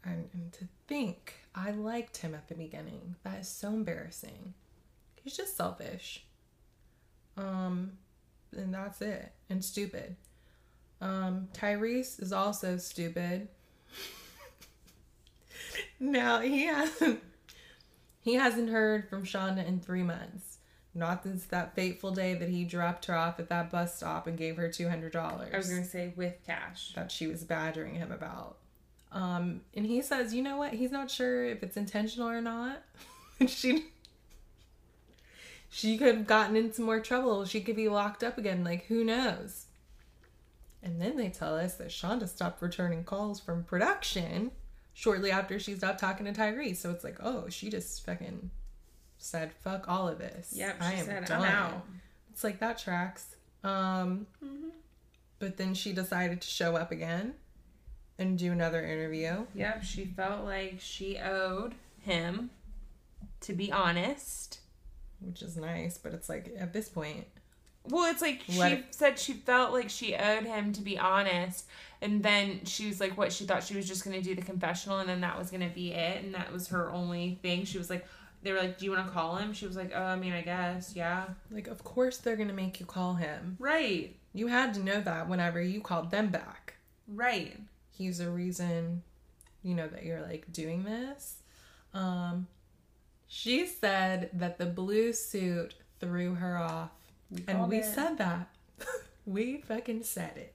And, and to think I liked him at the beginning. That is so embarrassing. He's just selfish. Um, and that's it. And stupid. Um, Tyrese is also stupid. now he hasn't he hasn't heard from Shonda in three months. Not since that fateful day that he dropped her off at that bus stop and gave her two hundred dollars I was going to say with cash. that she was badgering him about. Um, and he says, you know what? He's not sure if it's intentional or not. She she could have gotten into more trouble. She could be locked up again. Like, who knows? And then they tell us that Shonda stopped returning calls from production shortly after she stopped talking to Tyrese. So it's like, oh, she just fucking said, fuck all of this. Yep, she I am said, done. I'm out. It's like that tracks. Um, but then she decided to show up again and do another interview. Yep, she felt like she owed him to be honest which is nice, but it's like at this point, Well, it's like Let she it- said she felt like she owed him to be honest, and then she was like, "What?" She thought she was just gonna do the confessional, and then that was gonna be it, and that was her only thing. She was like, "They were like, do you want to call him?" She was like, "Oh, I mean, I guess, yeah, like of course they're gonna make you call him. right, You had to know that whenever you called them back. right." He's a reason, you know, that you're like doing this. Um she said that the blue suit threw her off. And we it. said that. we fucking said it.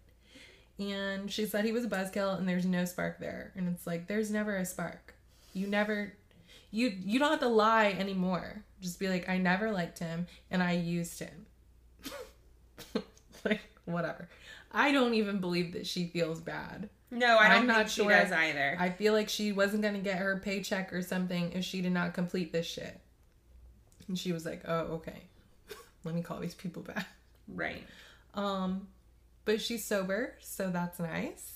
And she said he was a buzzkill and there's no spark there. And it's like there's never a spark. You never you you don't have to lie anymore. Just be like, I never liked him and I used him. like, whatever. I don't even believe that she feels bad. No, I don't I'm not think she sure. does either. I feel like she wasn't gonna get her paycheck or something if she did not complete this shit. And she was like, Oh, okay. Let me call these people back. right, Um, but she's sober, so that's nice.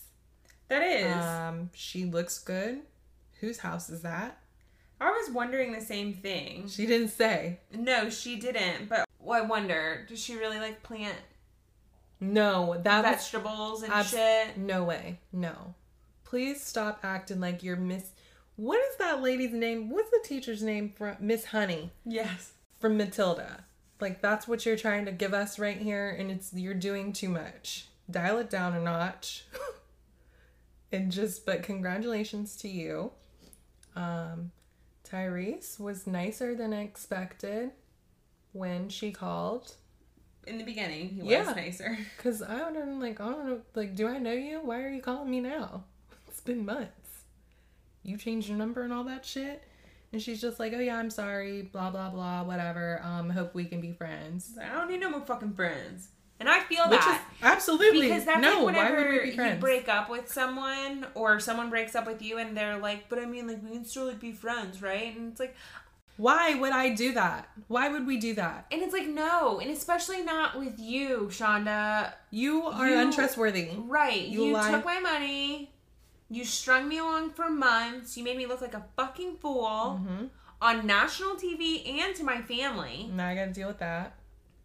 that is. Um, she looks good. Whose house is that? I was wondering the same thing. She didn't say. No, she didn't. But well, I wonder, does she really like plant No, that was vegetables and abs- shit? no way. No. Please stop acting like you're Miss. What is that lady's name? What's the teacher's name from Miss Honey Yes. from Matilda? Like that's what you're trying to give us right here, and it's you're doing too much. Dial it down a notch. and just, but congratulations to you. Um, Tyrese was nicer than expected when she called. In the beginning, he was Yeah. nicer. Cause I don't like I don't know like do I know you? Why are you calling me now? It's been months. You changed your number and all that shit. And she's just like, oh yeah, I'm sorry, blah blah blah, whatever. Um, hope we can be friends. I don't need no more fucking friends. And I feel Which that. is absolutely because that's no. like whenever be you break up with someone or someone breaks up with you and they're like, but I mean, like, we can still like be friends, right? And it's like, Why would I do that? Why would we do that? and it's like, no, and especially not with you, Shonda. You are You- untrustworthy. Right. You You, took my money. You strung me along for months. You made me look like a fucking fool Mm-hmm. on national TV and to my family. Now I gotta deal with that.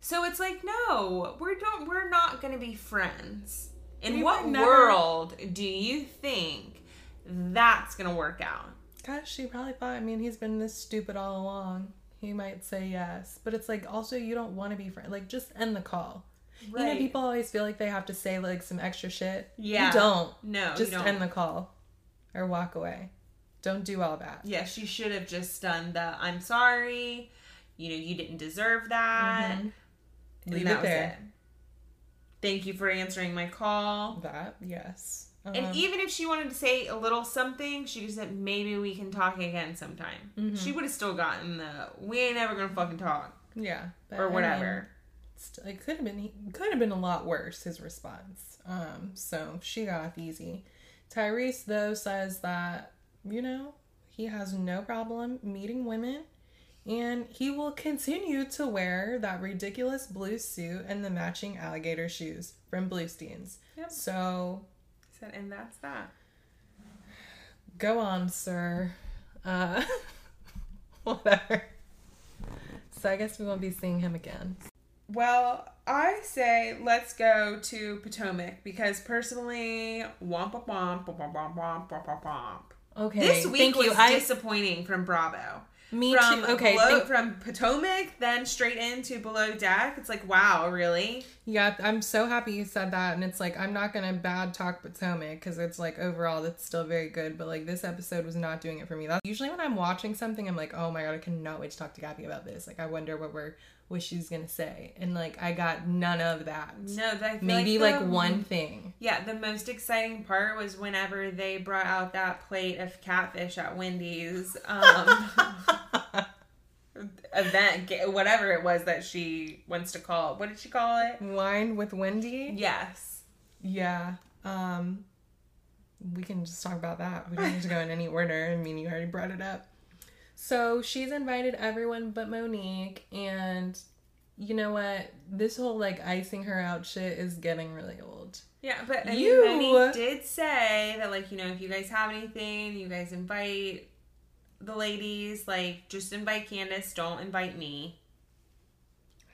So it's like, no, we're don't we're not gonna be friends. In We what never- world do you think that's gonna work out? Gosh, she probably thought, I mean, he's been this stupid all along. He might say yes. But it's like, also, you don't want to be friends. Like, just end the call. You know, people always feel like they have to say, like, some extra shit. Yeah. You don't. No, Just you don't. end the call or walk away. Don't do all that. Yeah, she should have just done the I'm sorry. You know, you didn't deserve that. Mhm. And Leave that it was there. Thank you for answering my call. That, yes. And Um, even if she wanted to say a little something, she just said maybe we can talk again sometime. Mm-hmm. She would have still gotten the we ain't ever gonna fucking talk yeah. or I whatever. mean, st- it could have been could have been a lot worse his response. Um so she got off easy. Tyrese though says that you know he has no problem meeting women and he will continue to wear that ridiculous blue suit and the matching alligator shoes from bluesteins Yep. so said, and that's that. go on sir. Uh whatever. So i guess we won't be seeing him again Well, I say let's go to Potomac because personally, womp womp womp womp womp womp womp womp okay This week thank was you I, disappointing from Bravo. me from too okay below, thank- from Potomac, then straight into Below Deck. It's like, wow, really? Yeah, I'm so happy you said that. And it's like, I'm not going to bad talk Potomac because it's like overall, that's still very good. But like, this episode was not doing it for me. That's usually when I'm watching something, I'm like, oh my God, I cannot wait to talk to Gabby about this. Like, I wonder what we're, what she's to say. And like, I got none of that. No, Maybe like, like, one thing. Yeah, the most exciting part was whenever they brought out that plate of catfish at Wendy's um, event, whatever it was that she wants to call. it. What did she call it? Wine with Wendy. Yes. Yeah. Um, we can just talk about that. We don't need to go in any order. I mean, you already brought it up. So she's invited everyone but Monique, and you know what? This whole like icing her out shit is getting really old. Yeah, but I mean, You- Monique did say that, like, you know, if you guys have anything, you guys invite the ladies. Like, just invite Candiace. Don't invite me.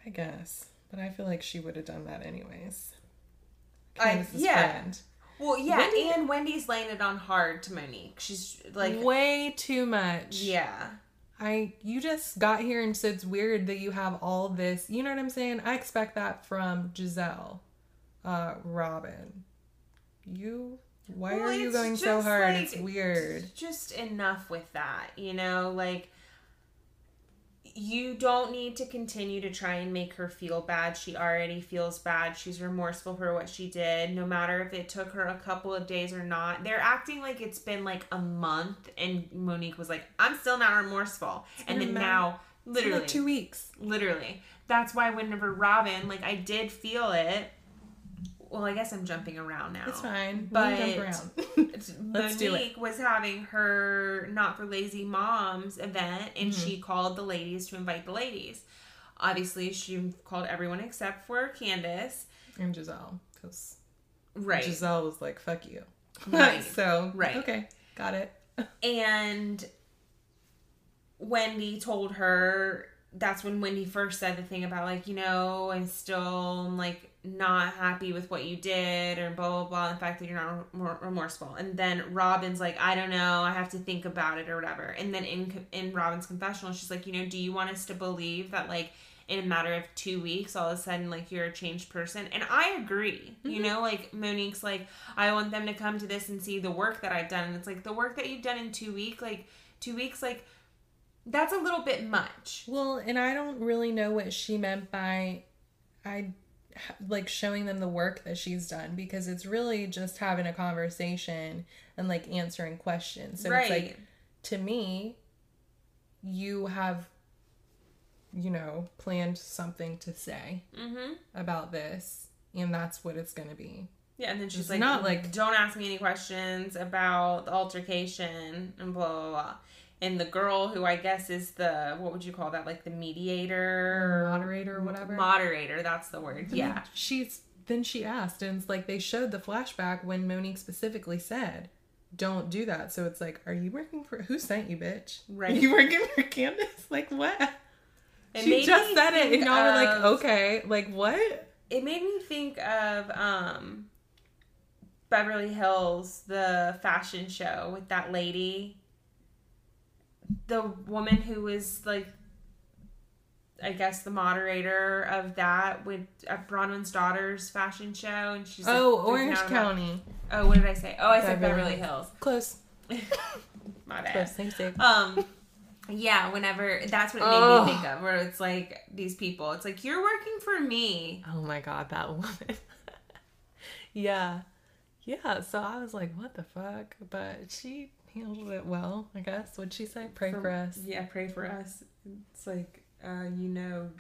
I guess. But I feel like she would have done that anyways. I- Candiace's yeah. friend. Well, yeah, Wendy- and Wendy's laying it on hard to Monique. She's like, way too much. yeah, I you just got here and so it's weird that you have all this. You know what I'm saying? I expect that from Gizelle, uh, Robyn. You, why Well, are you going so hard? like- it's weird. just enough with that, you know, like you don't need to continue to try and make her feel bad. She already feels bad. She's remorseful for what she did, no matter if it took her a couple of days or not. They're acting like it's been like a month, and Monique was like, "I'm still not remorseful," and then now, literally, like two weeks. literally, that's why whenever Robyn, like, I did feel it. Well, I guess I'm jumping around now. It's fine. But- we can jump around. Let's Monique do it. was having her not for lazy moms event and Mm-hmm. she called the ladies to invite the ladies. Obviously, she called everyone except for Candiace. and Gizelle, because Right. Gizelle was like, "Fuck you." Right. so Right. Okay, got it. And Wendy told her that's when Wendy first said the thing about like, you know, I'm still like not happy with what you did or blah blah blah. and The fact that you're not remorseful. And then Robyn's like, I don't know, I have to think about it or whatever. And then in in Robyn's confessional, she's like, you know, do you want us to believe that like in a matter of two weeks, all of a sudden, like you're a changed person. And I agree. You mm-hmm. know, like Monique's like, I want them to come to this and see the work that I've done. And it's like the work that you've done in two weeks, like two weeks, like that's a little bit much. Well, and I don't really know what she meant by I like showing them the work that she's done because it's really just having a conversation and like answering questions. So it's like to me you have you know planned something to say mm-hmm. about this and that's what it's going to be. Yeah, and then she's It's like, not like- don't ask me any questions about the altercation and blah blah blah. And the girl who I guess is the what would you call that, like the mediator, Moderator or whatever. Moderator, that's the word. Mean, Yeah. she's then she asked, and it's like they showed the flashback when Monique specifically said, "Don't do that." So it's like, are you working for who sent you, bitch? Right. Are you working for Candiace? Like what? It she just said it, and y'all were like, okay, like what? It made me think of um Beverly Hills, the fashion show with that lady. The woman who was like I guess the moderator of that with at Braunwyn's daughter's fashion show and she's Oh, freaking Orange about- County. Oh, what did I say? Oh, I said Beverly Beverly Hills. Close. My bad. Close. Thanks, Dave. Um, yeah, whenever that's what it made Oh. me think of, where it's like these people. It's like you're working for me. Oh my god, that woman. yeah. Yeah, so I was like, what the fuck? But she handled it well, I guess. What'd she say? Pray for, us. Yeah, pray for us. It's like, uh, you know,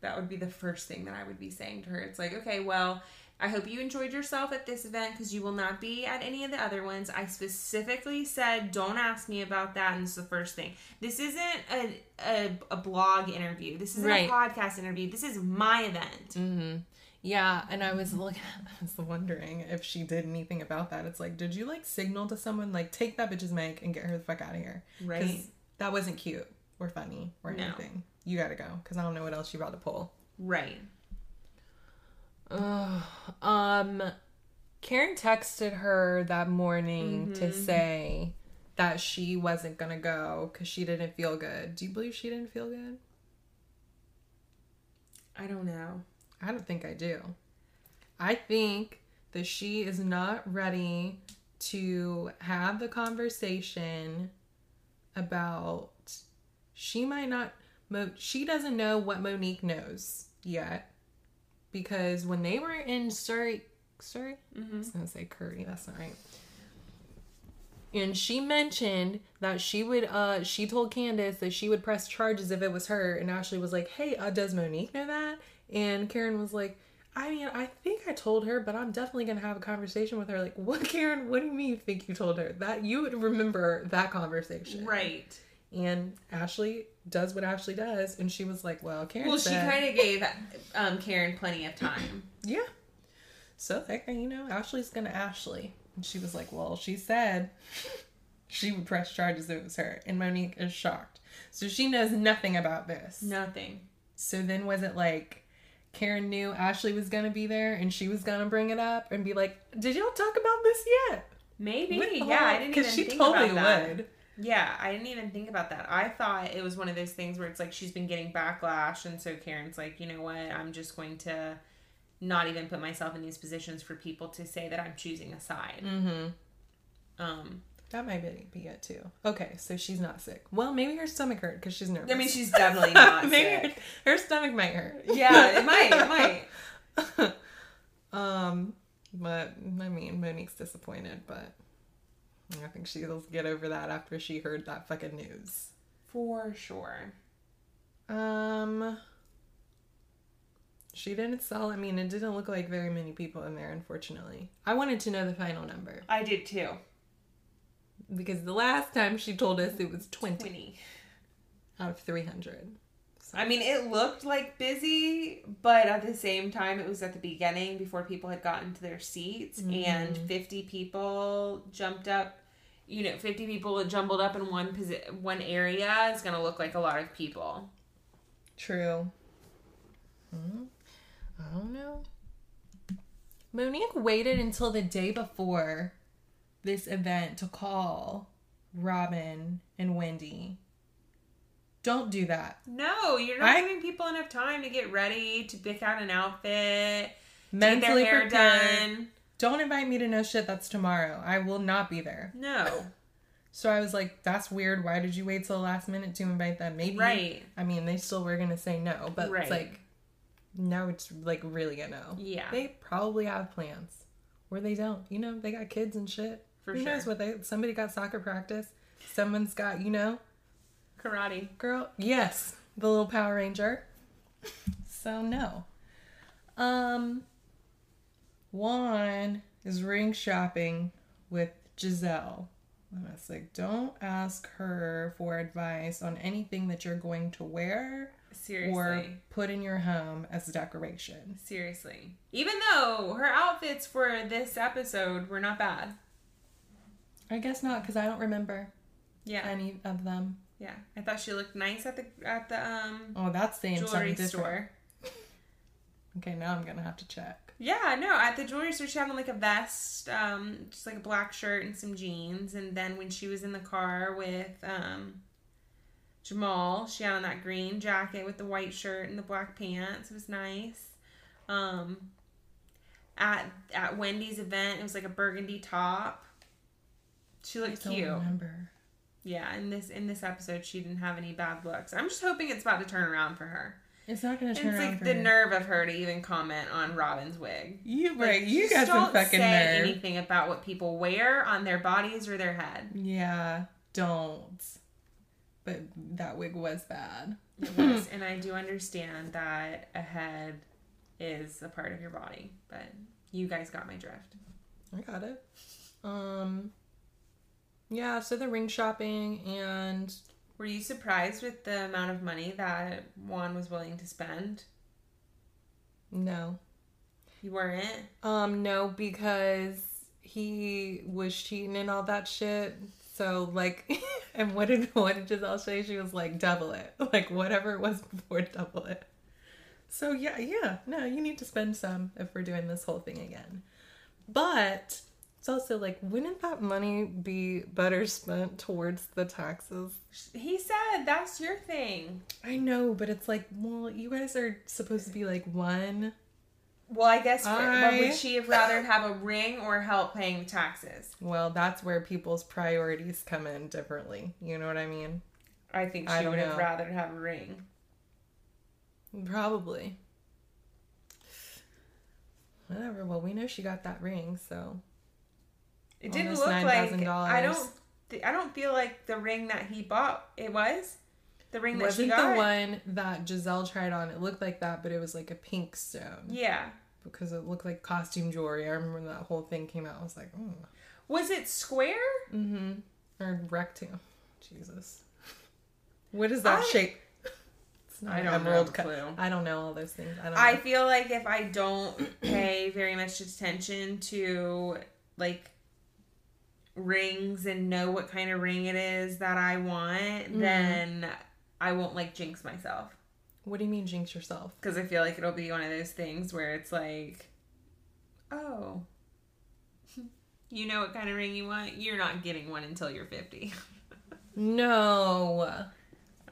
that would be the first thing that I would be saying to her. It's like, okay, well, I hope you enjoyed yourself at this event because you will not be at any of the other ones. I specifically said, don't ask me about that. And it's the first thing. This isn't a, a, a blog interview. This isn't Right. a podcast interview. This is my event. Mm-hmm. Yeah, and I was looking, I was wondering if she did anything about that. It's like, did you like signal to someone like take that bitch's mic and get her the fuck out of here? Right. That wasn't cute or funny or No. anything. You got to go because I don't know what else you about to pull. Right. Ugh. Um, Karen texted her that morning to Mm-hmm. say that she wasn't gonna go because she didn't feel good. Do you believe she didn't feel good? I don't know. I don't think I do. I think that she is not ready to have the conversation about she might not Mo, she doesn't know what Monique knows yet. Because when they were in Surrey Surrey? I was gonna say Curry that's not right. And she mentioned that she would uh she told Candiace that she would press charges if it was her. And Ashley was like hey uh, does Monique know that and Karen was like I mean I think I told her but I'm definitely gonna have a conversation with her like what Karen what do you mean you think you told her that you would remember that conversation Right. and Ashley does what Ashley does and she was like well Karen Well, she kind of gave um, Karen plenty of time. yeah. So there, you know, Ashley's gonna Ashley. And she was like, Well, she said she would press charges if it was her. And Monique is shocked. So she knows nothing about this. Nothing. So then was it like Karen knew Ashley was gonna be there and she was gonna bring it up and be like, "Did y'all talk about this yet?" Maybe. What Yeah, I didn't 'Cause even she totally about that. would. Yeah, I didn't even think about that. I thought it was one of those things where it's like she's been getting backlash, and so Karen's like, you know what? I'm just going to not even put myself in these positions for people to say that I'm choosing a side. Mm-hmm. Um, That might be, it too. Okay, so she's not sick. Well, maybe her stomach hurt because she's nervous. I mean, she's definitely not maybe sick. Her, her stomach might hurt. Yeah, it might. It might. Um, but I mean, Monique's disappointed, but I think she'll get over that after she heard that fucking news. For sure. Um, she didn't sell. I mean, it didn't look like very many people in there, unfortunately. I wanted to know the final number I did too. Because the last time she told us it was 20 Winnie. out of 300. I mean, it looked like busy, but at the same time, it was at the beginning before people had gotten to their seats, and 50 people jumped up. You know, 50 people jumbled up in one posi- one area is going to look like a lot of people. True. Hmm. I don't know. Monique waited until the day before this event to call Robyn and Wendy. Don't do that. No, you're not I- giving people enough time to get ready, to pick out an outfit, get Mentally their hair prepared. done. Don't invite me to no shit that's tomorrow. I will not be there. No. So I was like, that's weird. Why did you wait till the last minute to invite them? Maybe. Right. I mean, they still were going to say no, but Right. it's like, now it's like really a no. Yeah. They probably have plans. Or they don't. You know, they got kids and shit. For Who sure. knows what they somebody got soccer practice. Someone's got, you know, Karate. girl. Yes. The little Power Ranger. so no. Um Juan is ring shopping with Gizelle. And it's like, don't ask her for advice on anything that you're going to wear Seriously. or put in your home as decoration. Seriously. Even though her outfits for this episode were not bad. I guess not, because I don't remember Yeah. any of them. Yeah. I thought she looked nice at the at the um Oh, that's saying jewelry something store. Okay, now I'm gonna have to check. Yeah, no, at the jewelry store she had on like a vest, um, just like a black shirt and some jeans, and then when she was in the car with um Jamal, she had on that green jacket with the white shirt and the black pants. It was nice. Um at at Wendy's event, it was like a burgundy top. She I looked don't cute. remember. Yeah, in this in this episode, she didn't have any bad looks. I'm just hoping it's about to turn around for her. It's not gonna And turn it's like the her. nerve of her to even comment on Robyn's wig. You Like, you got some don't fucking say nerve. anything about what people wear on their bodies or their head. Yeah, don't. But that wig was bad. It was, and I do understand that a head is a part of your body, but you guys got my drift. I got it. Um. Yeah, so the ring shopping and Were you surprised with the amount of money that Juan was willing to spend? no, You weren't. um, no, because he was cheating and all that shit. So like, and what did what did Gizelle say? She was like, double it, like whatever it was before, double it. So yeah, yeah, no, you need to spend some if we're doing this whole thing again. But it's also like, wouldn't that money be better spent towards the taxes? He said that's your thing. I know, but it's like, well, you guys are supposed to be like one. Well, I guess I- would she have rather have a ring or help paying the taxes? Well, that's where people's priorities come in differently. You know what I mean? I think she don't would have rather have a ring. Probably. Whatever. Well, we know she got that ring, so It didn't look like $9,000. I don't. I don't feel like the ring that he bought. It was the ring that wasn't she got. the one that Gizelle tried on. It looked like that, but it was like a pink stone Yeah. because it looked like costume jewelry. I remember when that whole thing came out. I was like, mm. Was it square? mm-hmm, or rectangle. Jesus, what is that I- shape? It's not I an don't emerald know, clue. I don't know all those things. I don't. I know. feel like if I don't pay very much attention to like rings and know what kind of ring it is that I want, Mm-hmm. then I won't like jinx myself. What do you mean jinx yourself? because I feel like it'll be one of those things where it's like, oh, you know what kind of ring you want? You're not getting one until you're 50. No.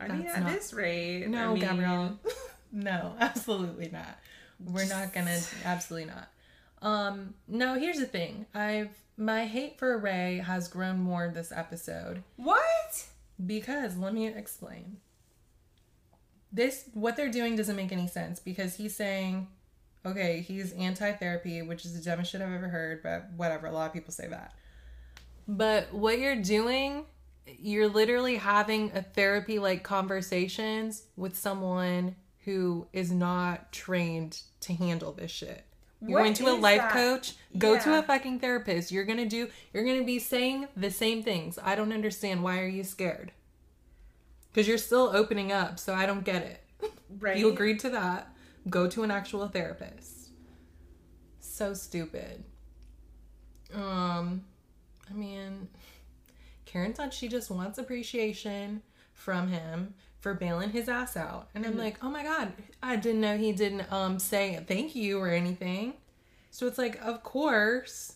I mean, at not- this rate, No, I mean, Gabrielle. no, absolutely not. We're not gonna absolutely not. Um, no, here's the thing. I've my hate for Ray has grown more this episode What? because let me explain. This what they're doing doesn't make any sense because he's saying, okay, he's anti-therapy, which is the dumbest shit I've ever heard, but whatever. A lot of people say that. But what you're doing, you're literally having a therapy like conversations with someone who is not trained to handle this shit. You're What going to a life that? coach, go to a fucking therapist. You're to do you're to be saying the same things. I don't understand why are you scared? Cuz you're still opening up, so I don't get it. Right? You agreed to that. Go to an actual therapist. So stupid. Um, I mean, Karen thought she just wants appreciation from him for bailing his ass out. And I'm Mm-hmm. like, oh my god, I didn't know he didn't um say thank you or anything. So it's like, of course,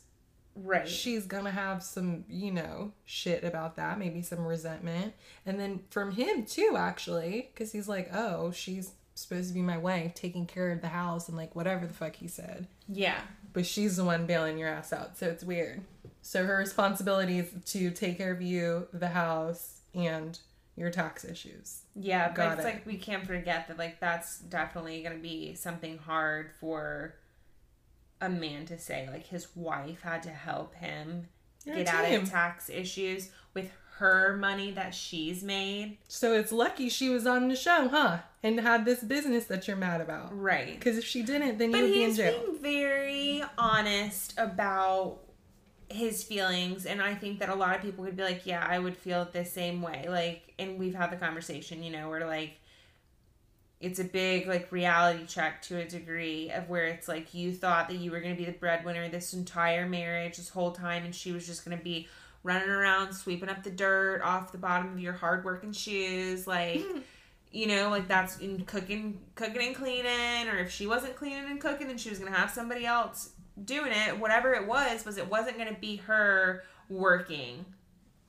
Right. she's gonna have some, you know, shit about that, maybe some resentment. And then from him too, actually, because he's like, oh, she's supposed to be my wife, taking care of the house and like whatever the fuck he said. yeah. But she's the one bailing your ass out, so it's weird. So her responsibility is to take care of you, the house, and your tax issues. Yeah, but it's it. like we can't forget that like that's definitely gonna be something hard for a man to say. Like his wife had to help him get out of tax issues with her money that she's made. So it's lucky she was on the show, huh? And had this business that you're mad about. Right. Because if she didn't, then But you would be in he's jail. being very honest about his feelings and I think that a lot of people would be like, Yeah, I would feel it the same way. Like and we've had the conversation, you know, where like it's a big like reality check to a degree of where it's like you thought that you were going to be the breadwinner this entire marriage this whole time and she was just going to be running around sweeping up the dirt off the bottom of your hard working shoes like you know like that's in cooking cooking and cleaning or if she wasn't cleaning and cooking then she was going to have somebody else doing it whatever it was was it wasn't going to be her working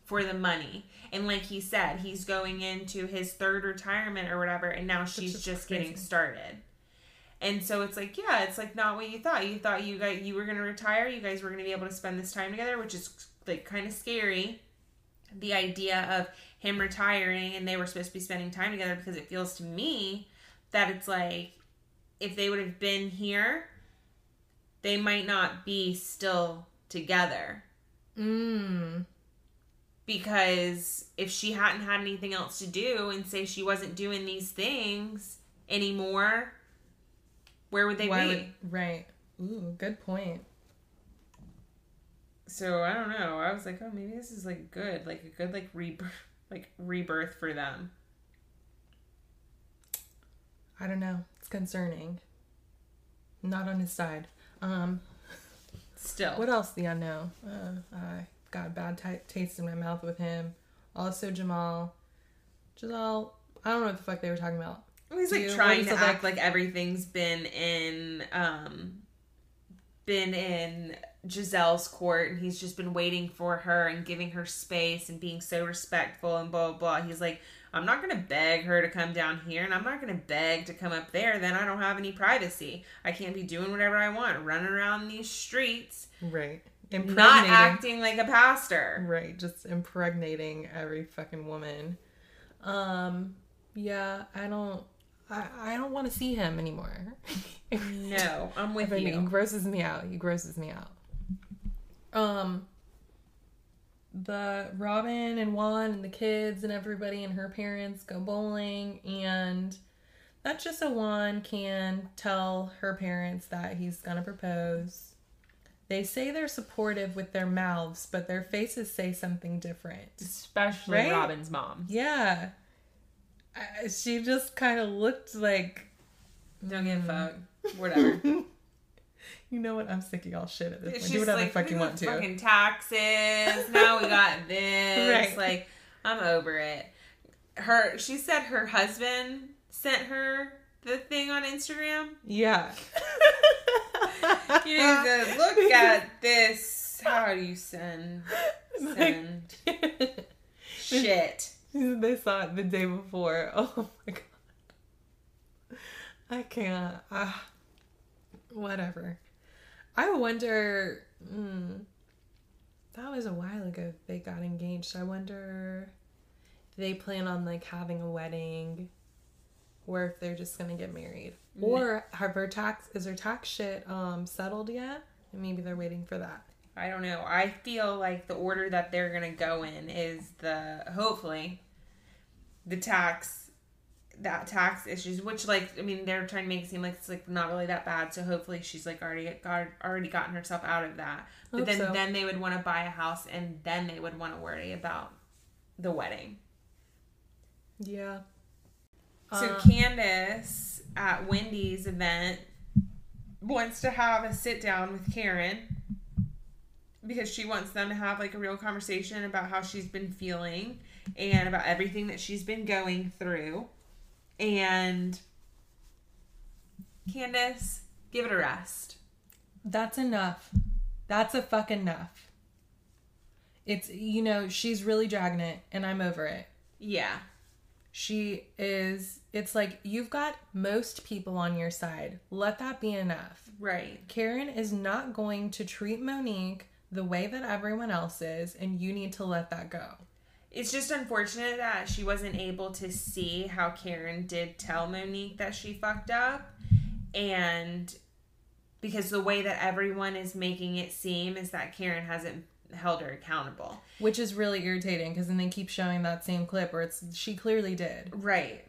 for the money. And like he said, he's going into his third retirement or whatever, and now she's just getting started. And so it's like, yeah, it's like not what you thought. You thought you guys you were gonna retire, you guys were gonna be able to spend this time together, which is like kind of scary. The idea of him retiring and they were supposed to be spending time together because it feels to me that it's like if they would have been here, they might not be still together Mmm. because if she hadn't had anything else to do and say she wasn't doing these things anymore where would they Why be would right? Ooh, good point. so i don't know i was like oh maybe this is like good like a good like rebirth like rebirth for them I don't know. It's concerning. Not on his side. Um, still what else do I know? Uh, I got bad t- taste in my mouth with him. Also, Jamal. Gizelle. I don't know what the fuck they were talking about. he's like trying to act like everything's been in um been in Gizelle's court and he's just been waiting for her and giving her space and being so respectful and blah blah blah. He's like, I'm not gonna beg her to come down here and I'm not gonna beg to come up there, then I don't have any privacy. I can't be doing whatever I want, running around these streets, Right. not acting like a pastor. Right. Just impregnating every fucking woman. Um. Yeah. I don't. I, I don't want to see him anymore. No, I'm with I mean, he you. grosses me out. He grosses me out. Um, the Robyn and Juan and the kids and everybody and her parents go bowling, and that's just so Juan can tell her parents that he's gonna propose. They say they're supportive with their mouths, but their faces say something different. Especially Right? Robyn's mom. Yeah. I, she just kind of looked like Don't give a hmm. fuck. Whatever. You know what? I'm sick of y'all shit at this point. Do whatever like, the fuck you "We want to. Fucking taxes. now we got this. Right. Like, I'm over it. Her, she said her husband sent her the thing on Instagram? Yeah. You need to look at this. How do you send? Send shit. they saw it the day before. Oh my god. I can't. Ah, whatever. I wonder. Mm, that was a while ago they got engaged. I wonder if they plan on like having a wedding or if they're just gonna get married. Or have her tax is her tax shit um settled yet? And maybe they're waiting for that. I don't know. I feel like the order that they're gonna go in is the hopefully the tax that tax issues, which like I mean they're trying to make it seem like it's like not really that bad. So hopefully she's like already got already gotten herself out of that. But then so. then they would want to buy a house and then they would want to worry about the wedding. Yeah. So Uh, Candiace at Wendy's event wants to have a sit down with Karen because she wants them to have like a real conversation about how she's been feeling and about everything that she's been going through. And Candiace, give it a rest. That's enough. That's a fuck enough. It's you know, she's really dragging it and I'm over it. Yeah. She is it's like you've got most people on your side. Let that be enough. Right. Karen is not going to treat Monique the way that everyone else is and you need to let that go. It's just unfortunate that she wasn't able to see how Karen did tell Monique that she fucked up. And because the way that everyone is making it seem is that Karen hasn't held her accountable. Which is really irritating because then they keep showing that same clip where it's she clearly did. Right.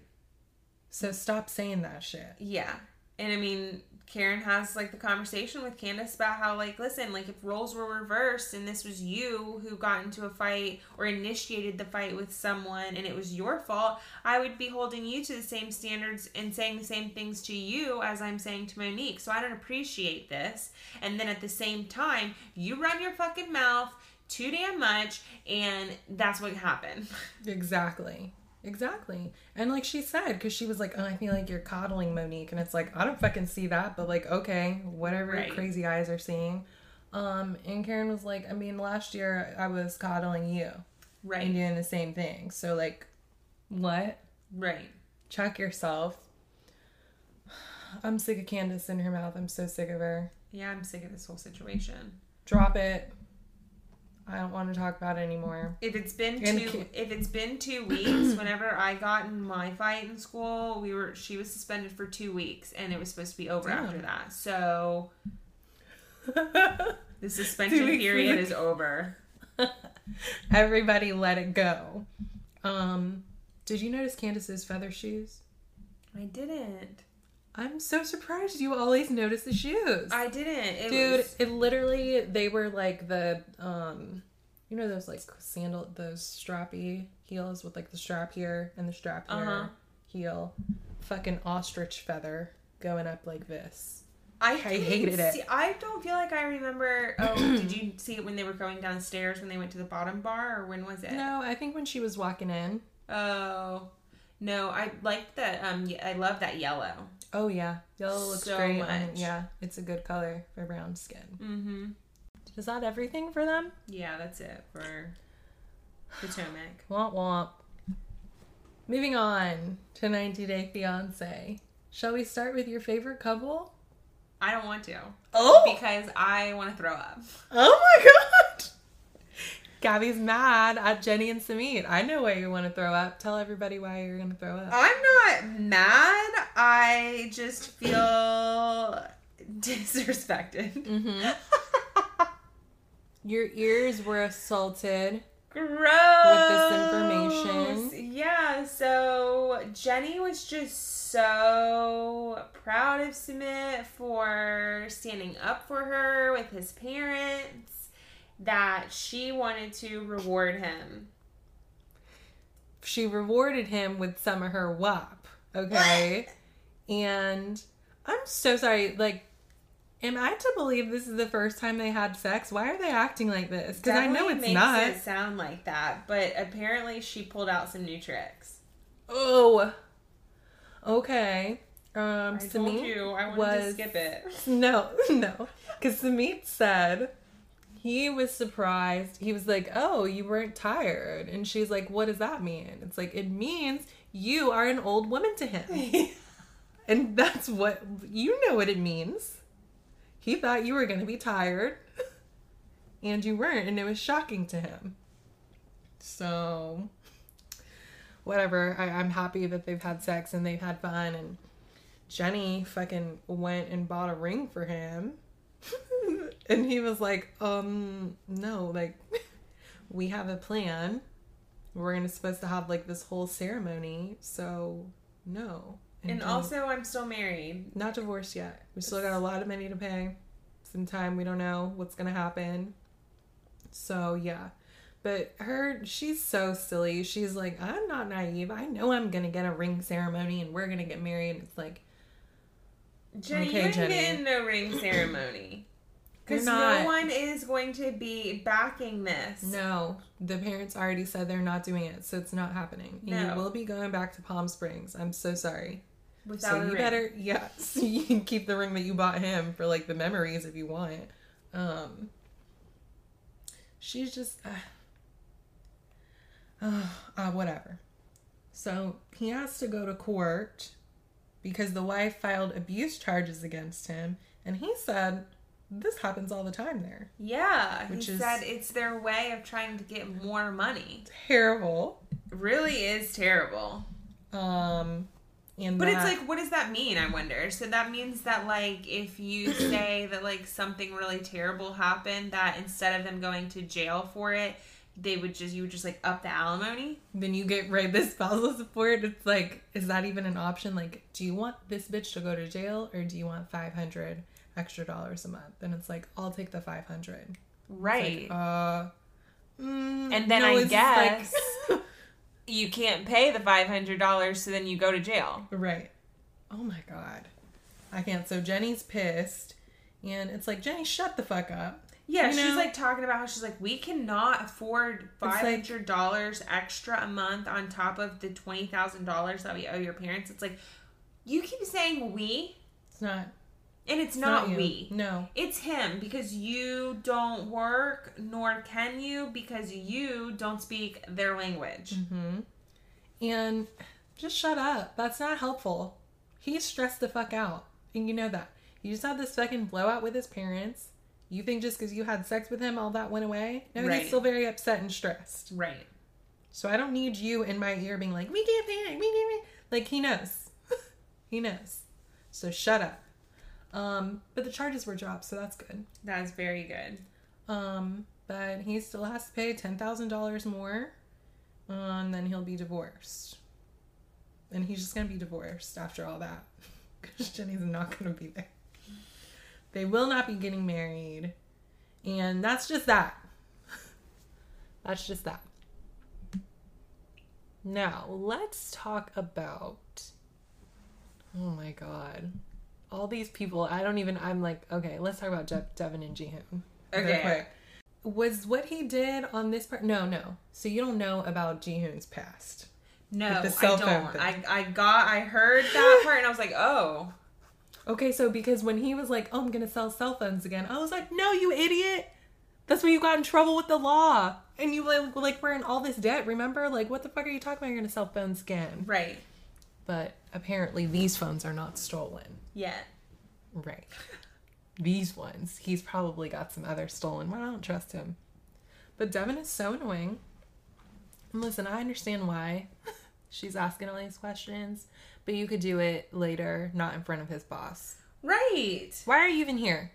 So stop saying that shit. Yeah. And I mean, Karen has like the conversation with Candiace about how, like, listen, like, if roles were reversed and this was you who got into a fight or initiated the fight with someone and it was your fault, I would be holding you to the same standards and saying the same things to you as I'm saying to Monique. So I don't appreciate this. And then at the same time, you run your fucking mouth too damn much, and that's what happened. Exactly. Exactly. And like she said, because she was like, oh, I feel like you're coddling Monique. And it's like, I don't fucking see that, but like, okay, whatever Right. crazy eyes are seeing. Um, and Karen was like, I mean, last year I was coddling you Right. and doing the same thing. So like, what? Right. Check yourself. I'm sick of Candiace in her mouth. I'm so sick of her. Yeah, I'm sick of this whole situation. Drop it. I don't want to talk about it anymore. If it's been And two, if it's been two weeks, whenever I got in my fight in school, we were she was suspended for two weeks, and it was supposed to be over Damn. after that. So the suspension period is over. Everybody let it go. Um, did you notice Candiace's feather shoes? I didn't. I'm so surprised you always notice the shoes. I didn't. It Dude, was, it literally they were like the um you know those like sandal those strappy heels with like the strap here and the strap here Uh-huh. heel. Fucking ostrich feather going up like this. I, I hated it. see- I don't feel like I remember. Oh, did you see it when they were going downstairs when they went to the bottom bar, or when was it? No, I think when she was walking in. Oh, no. I like that. um. I love that yellow. Oh yeah. Yellow looks So great. much. and yeah, it's a good color for brown skin. Mm-hmm. Is that everything for them? Yeah, that's it for Potomac. Womp womp. Moving on to 90 Day Fiance. Shall we start with your favorite couple? I don't want to Oh! because I want to throw up. Oh my god! Gabby's mad at Jenny and Sumit. I know why you want to throw up. Tell everybody why you're going to throw up. I'm not mad. I just feel disrespected. Mm-hmm. Your ears were assaulted. Gross. With this information. Yeah, so Jenny was just so proud of Sumit for standing up for her with his parents that she wanted to reward him. She rewarded him with some of her WAP. Okay? And I'm so sorry. Like, am I to believe this is the first time they had sex? Why are they acting like this? Because I know it's makes not. it sound like that, but apparently she pulled out some new tricks. Oh. Okay. Um, I told Sumit you I wanted was to skip it. No, no. Because Sumit said he was surprised. He was like, Oh, you weren't tired. And she's like, What does that mean? It's like, It means you are an old woman to him. and that's what you know what it means. He thought you were going to be tired, and you weren't. And it was shocking to him. So, whatever. I, I'm happy that they've had sex and they've had fun. And Jenny fucking went and bought a ring for him. and he was like, um, no, like, we have a plan. We're gonna supposed to have like this whole ceremony, so no. And Jenny- also, I'm still married. not divorced yet. We still got a lot of money to pay. Some time we don't know what's gonna happen. So yeah. But her she's so silly. She's like, I'm not naive. I know I'm gonna get a ring ceremony and we're gonna get married. And it's like, Jenny, Okay, you ain't Jenny. getting no ring ceremony. Because no one is going to be backing this. no, the parents already said they're not doing it, so it's not happening. No. You will be going back to Palm Springs. I'm so sorry. Without so a you ring. better yes you can keep the ring that you bought him for like the memories if you want um she's just uh, uh, uh, whatever so he has to go to court because the wife filed abuse charges against him and he said this happens all the time there Yeah, Which he is- said it's their way of trying to get more money. terrible Really is terrible. um and But it's like, what does that mean? I wonder. So that means that, like, if you say that, like, something really terrible happened, that instead of them going to jail for it, they would just, you would just, like, up the alimony? then you get right this spousal support it's like is that even an option like do you want this bitch to go to jail or do you want 500 extra dollars a month and it's like i'll take the 500 It's Right. like, uh mm, and then no, I guess like- you can't pay the $500, so then you go to jail. right. Oh my god. I can't. So jenny's pissed and it's like jenny shut the fuck up. Yeah, You she's like talking about how she's like, we cannot afford five like- dollars extra a month on top of the twenty thousand dollars that we owe your parents. It's like you keep saying we, it's not and it's, it's not, you. we. no It's him because you don't work, nor can you because you don't speak their language. Mm-hmm. And just shut up. That's not helpful. He's stressed the fuck out. And you know that. You just had this fucking blowout with his parents. You think just because you had sex with him, all that went away? No, Right. he's still very upset and stressed. Right. So I don't need you in my ear being like, we can't pay it, we can't pay it." Like, he knows. he knows. So shut up. Um, but the charges were dropped, so that's good. That's very good. Um, but he still has to pay ten thousand dollars more, and then he'll be divorced, and he's just gonna be divorced after all that because Jenny's not gonna be there. They will not be getting married, and that's just that. That's just that. Now let's talk about. Oh my god, all these people. I don't even. I'm like, okay, let's talk about Je- Devin and Jihoon. Okay. quick. Was what he did on this part? No, no. So you don't know about Jihoon's past. No, the I don't. I, I got, I heard that part and I was like, oh. Okay, so because when he was like, "Oh, I'm gonna sell cell phones again," I was like, "No, you idiot! That's why you got in trouble with the law, and you like, like were in all this debt. Remember? Like, what the fuck are you talking about? You're gonna sell phones again?" Right. But apparently, these phones are not stolen. Yeah. Right. These ones, he's probably got some other stolen. Well, I don't trust him. But Devin is so annoying. And listen, I understand why she's asking all these questions, but you could do it later, not in front of his boss. Right. Why are you even here?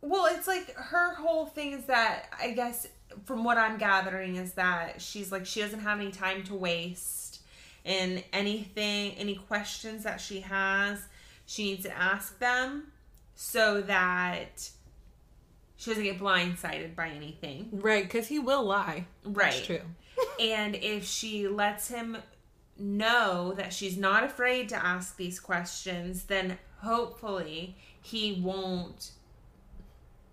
Well, it's like her whole thing is that I guess from what I'm gathering is that she's like she doesn't have any time to waste and anything any questions that she has, she needs to ask them so that she doesn't get blindsided by anything. Right, because he will lie. Right. That's true. And if she lets him know that she's not afraid to ask these questions, then hopefully he won't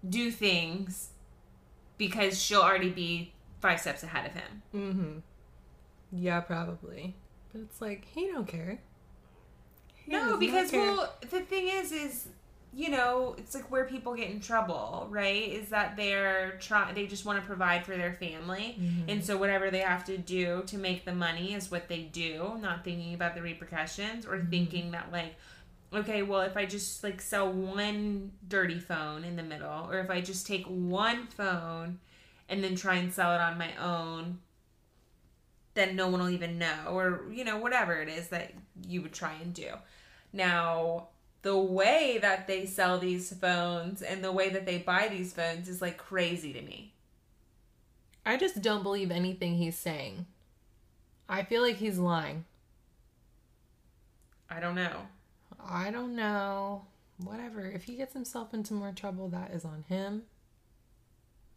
do things because she'll already be five steps ahead of him. Mm-hmm. Yeah, probably. But it's like he don't care. No, because care. well, the thing is, is you know, it's like where people get in trouble, right? Is that they're trying, they just want to provide for their family, Mm-hmm. and so whatever they have to do to make the money is what they do, not thinking about the repercussions Mm-hmm. or thinking that like. Okay, well, if I just like sell one dirty phone in the middle, or if I just take one phone and then try and sell it on my own, then no one will even know, or you know, whatever it is that you would try and do. Now, the way that they sell these phones and the way that they buy these phones is like crazy to me. I just don't believe anything he's saying. I feel like he's lying. I don't know. I don't know. Whatever. If he gets himself into more trouble, that is on him.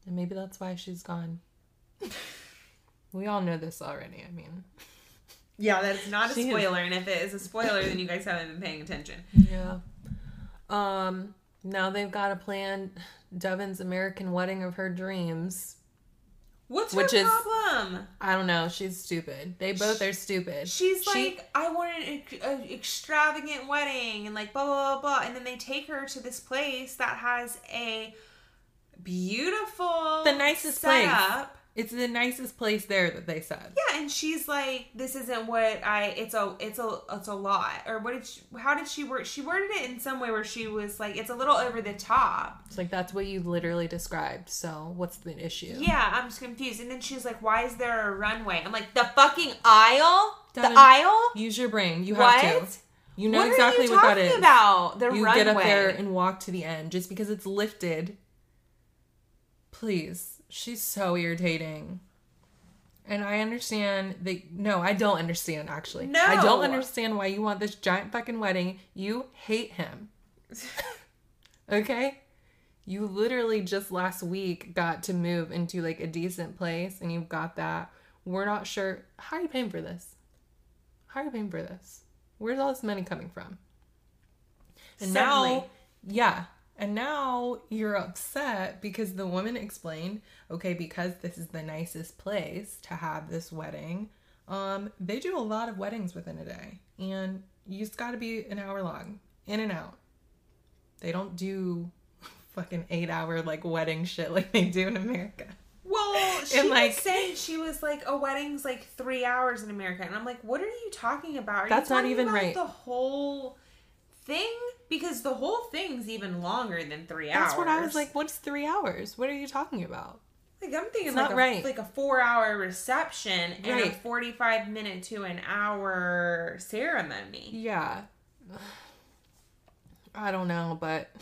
And maybe that's why she's gone. we all know this already. I mean, Yeah, that's not a She is- spoiler, and if it is a spoiler, then you guys haven't been paying attention. yeah. Um, now they've got to plan Devin's American wedding of her dreams. What's Which her is- problem? I don't know. She's stupid. They both are stupid. She's She- like, I want an ex- extravagant wedding, and like blah blah blah blah, and then they take her to this place that has a beautiful, the nicest place. Setup. It's the nicest place there that they said. Yeah, and she's like, "This isn't what I. It's a, it's a, it's a lot." Or what did? She, how did she word? She worded it in some way where she was like, "It's a little over the top." It's like that's what you literally described. So what's the issue? Yeah, I'm just confused. And then she's like, "Why is there a runway?" I'm like, "The fucking aisle, Devin, the aisle." Use your brain. You have What? to. You know what exactly are you what that is. talking is. about? The you runway. get up there and walk to the end just because it's lifted. Please. She's so irritating. And I understand that no, I don't understand actually. No. I don't understand why you want this giant fucking wedding. You hate him. okay? You literally just last week got to move into like a decent place and you've got that. We're not sure how are you paying for this? How are you paying for this? Where's all this money coming from? And now, Suddenly. yeah. And now you're upset because the woman explained, okay, because this is the nicest place to have this wedding, um, they do a lot of weddings within a day. And you just gotta be an hour long, in and out. They don't do fucking eight hour like wedding shit like they do in America. Well, she And, like- was saying she was like, a wedding's like three hours in America, and I'm like, what are you talking about? Are That's you not even about right. The whole thing, because the whole thing's even longer than three That's hours. That's what I was like, what's three hours? What are you talking about? Like I'm thinking It's like not a, right. like a four hour reception and a forty five minute to an hour ceremony. Yeah. I don't know, but as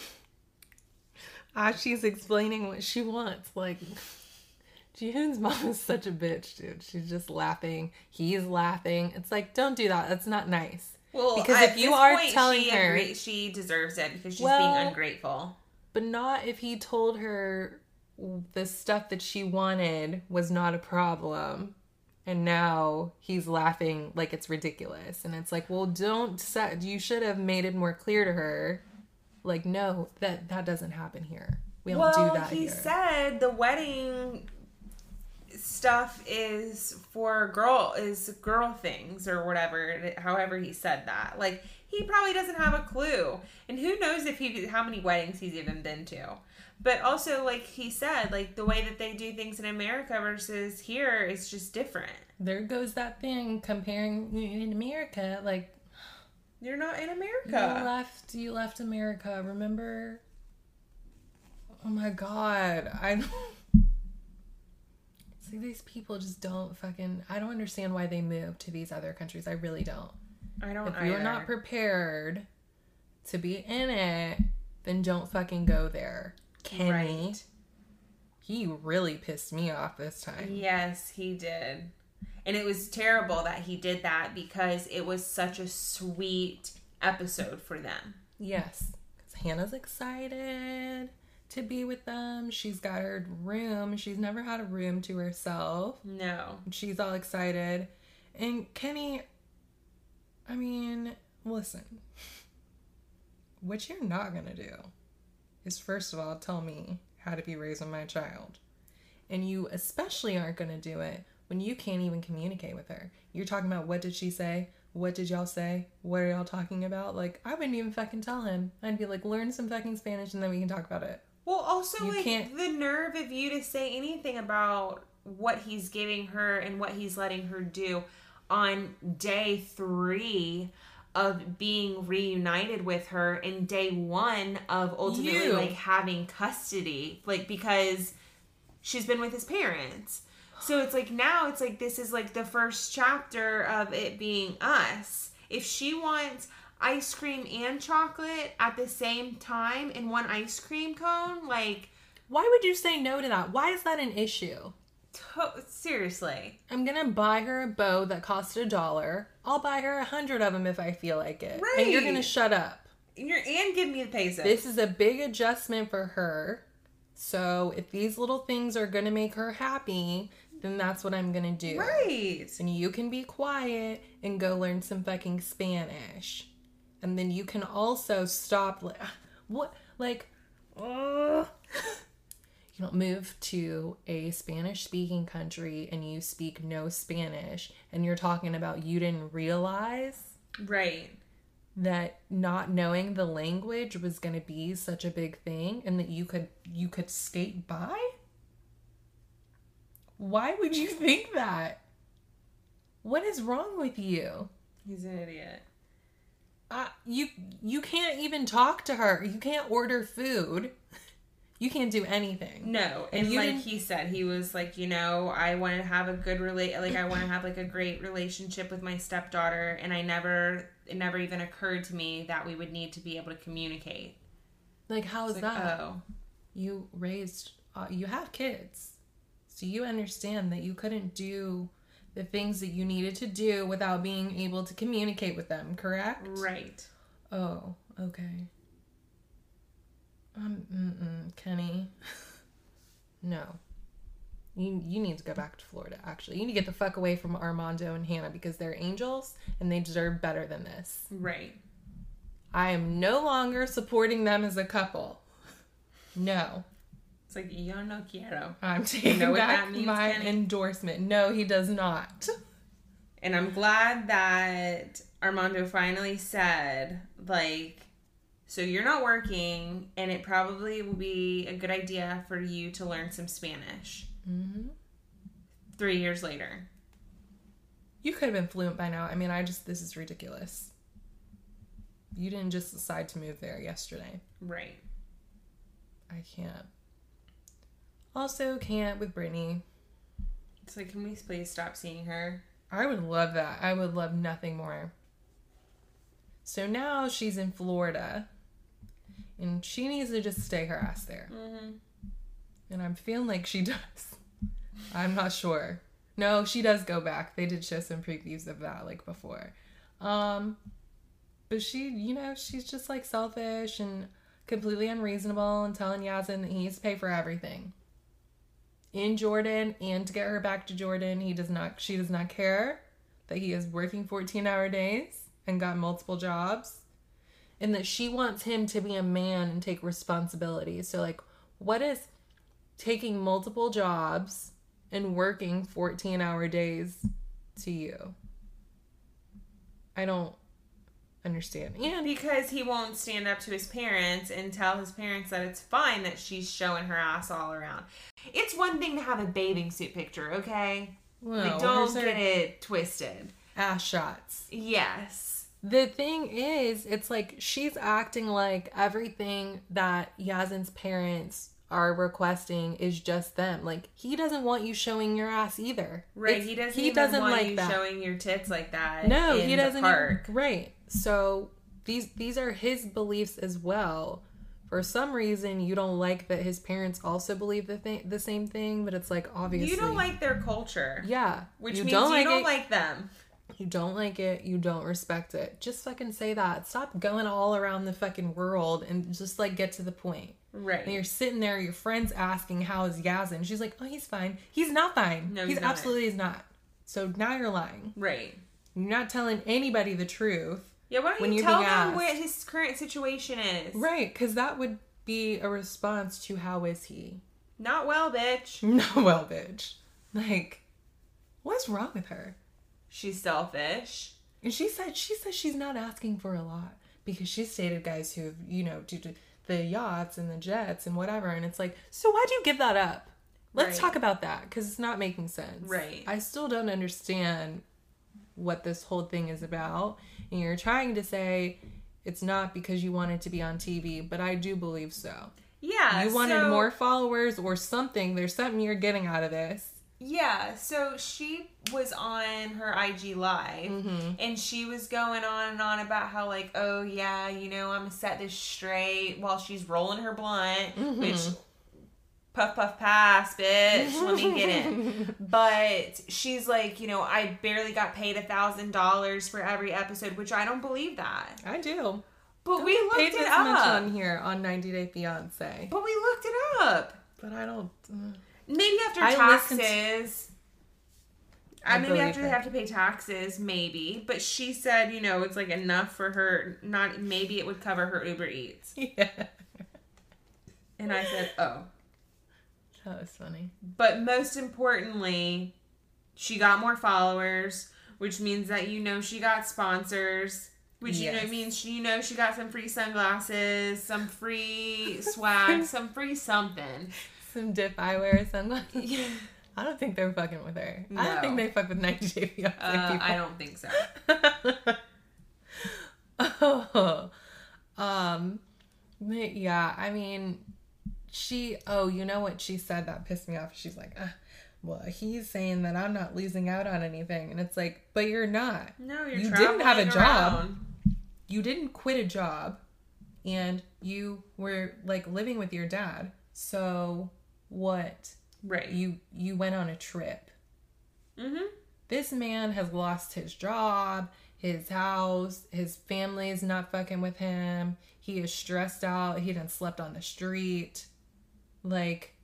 ah, she's explaining what she wants, like Jihoon's mom is such a bitch, dude. She's just laughing. He's laughing. It's like, don't do that. That's not nice. Well, Because if you are point, telling she her- agree- she deserves it because she's Well- being ungrateful. But not if he told her the stuff that she wanted was not a problem. And now he's laughing like it's ridiculous. And it's like, well, don't set, you should have made it more clear to her. Like, no, that that doesn't happen here. We don't well, do that he here. said the wedding stuff is for girl is girl things or whatever. However, he said that. Like he probably doesn't have a clue, and who knows if he how many weddings he's even been to. But also, like he said, like the way that they do things in America versus here is just different. there goes that thing comparing in America. Like, You're not in america you left, you left America. Remember? Oh my god, I. See, these people just don't fucking. I don't understand why they move to these other countries. I really don't. I don't. If you're not prepared to be in it, then don't fucking go there. Kenny, Right. he really pissed me off this time. Yes, he did. And it was terrible that he did that because it was such a sweet episode for them. Yes, 'cause Hannah's excited to be with them. She's got her room. She's never had a room to herself. No. She's all excited. And Kenny, I mean, listen. What you're not going to do is, first of all, tell me how to be raising my child. And you especially aren't going to do it when you can't even communicate with her. You're talking about what did she say? What did y'all say? What are y'all talking about? Like, I wouldn't even fucking tell him. I'd be like, learn some fucking Spanish and then we can talk about it. Well, also You like can't- the nerve of you to say anything about what he's giving her and what he's letting her do on day three of being reunited with her and day one of ultimately You. like having custody like because she's been with his parents so it's like now it's like this is like the first chapter of it being us if she wants ice cream and chocolate at the same time in one ice cream cone like Why would you say no to that? Why is that an issue? to- seriously I'm gonna buy her a bow that cost a dollar. I'll buy her a hundred of them if I feel like it. And you're gonna shut up. you're and give me the peso This is a big adjustment for her. So if these little things are gonna make her happy, then that's what I'm gonna do. right And you can be quiet and go learn some fucking Spanish. And then you can also stop. Li- what? Like, uh, you don't move to a Spanish speaking country and you speak no Spanish and you're talking about you didn't realize right that not knowing the language was going to be such a big thing and that you could you could skate by why would you think that what is wrong with you he's an idiot uh, you you can't even talk to her. You can't order food. You can't do anything. No, And like didn't- he said, he was like, you know, I want to have a good relate, like I want to have like a great relationship with my stepdaughter, and I never, it never even occurred to me that we would need to be able to communicate. like how is like, that? oh, you raised uh, you have kids. So you understand that you couldn't do the things that you needed to do without being able to communicate with them correct? Right. oh okay. Um mm-mm, kenny. No. You you need to go back to florida actually. You need to get the fuck away from armando and hannah because they're angels and they deserve better than this. Right. i am no longer supporting them as a couple. No It's like yo no quiero, I'm taking know what back that means, my Kenny? endorsement. No, he does not. and I'm glad that Armando finally said like. So you're not working, and it probably will be a good idea for you to learn some Spanish. hmm Three years later, You could have been fluent by now. I mean, I just, this is ridiculous. You didn't just decide to move there yesterday. right? I can't. Also, can't with Brittany. It's like, can we please stop seeing her? I would love that. I would love nothing more. So now she's in Florida. And she needs to just stay her ass there. Mm-hmm. And I'm feeling like she does. I'm not sure. No, she does go back. They did show some previews of that like before. Um but she, you know, she's just like selfish and completely unreasonable and telling Yazan that he needs to pay for everything. In Jordan and to get her back to Jordan, he does not she does not care that he is working 14-hour days and got multiple jobs and that she wants him to be a man and take responsibility. So like what is taking multiple jobs and working 14 hour days to you? I don't understand. And Because he won't stand up to his parents and tell his parents that it's fine that she's showing her ass all around. It's one thing to have a bathing suit picture, okay? well, like, don't get it twisted. ass shots. Yes. The thing is, it's like she's acting like everything that Yazan's parents are requesting is just them. Like he doesn't want you showing your ass either. Right. It's- he doesn't he even doesn't want like you that. showing your tits like that. No, in he doesn't. Park. Even, right. So these these are his beliefs as well. For some reason, you don't like that his parents also believe the thing, the same thing, but it's like obviously You don't like their culture. yeah, Which you means don't you like don't it. like them. you don't like it. You don't respect it. Just fucking say that. Stop going all around the fucking world and just like get to the point. Right. And you're sitting there, your friend's asking how is Yazan. She's like, oh, he's fine. He's not fine. No, he's he's not. absolutely is not. So now you're lying. right. You're not telling anybody the truth. Yeah, why don't When you tell them asked. what his current situation is? Right, because that would be a response to how is he? Not well, bitch. No, well, bitch. Like, What's wrong with her? She's selfish. And she said she says she's not asking for a lot because she's dated guys who, you know, do do the yachts and the jets and whatever. And it's like, so why'd you give that up? Let's Right. talk about that because it's not making sense. Right. I still don't understand what this whole thing is about. And you're trying to say it's not because you wanted to be on TV, but I do believe so. Yeah. You wanted so- more followers or something. There's something you're getting out of this. Yeah, so she was on her IG live mm-hmm. and she was going on and on about how like, oh yeah, you know, I'm gonna set this straight while she's rolling her blunt, which mm-hmm. Puff puff pass, bitch. Let me get in. But she's like, you know, I barely got paid a thousand dollars for every episode, which I don't believe that. I do. But we looked Paid it this much up. on here on 90 Day Fiance. But we looked it up. But I don't. uh, Maybe after I to- taxes. I I maybe after they have to pay taxes, maybe. But she said, you know, it's like enough for her. Not maybe it would cover her Uber Eats. Yeah. And I said, oh. That was funny. But most importantly, she got more followers, which means that you know she got sponsors. Which you know means she, you know she got some free sunglasses, some free swag, some free something. Some dip eyewear or something. I don't think they're fucking with her. I don't think they fuck with 90 Day Fiance Uh, people. I don't think so. oh, um, yeah, I mean, she. Oh, you know what she said that pissed me off. She's like, uh, well, he's saying that I'm not losing out on anything, and it's like, but you're not. No, you're You didn't have a job. around. You didn't quit a job, and you were like living with your dad. So what? Right. You you went on a trip. Mm-hmm. this man has lost his job, his house, his family is not fucking with him. He is stressed out. He done slept on the street. Like,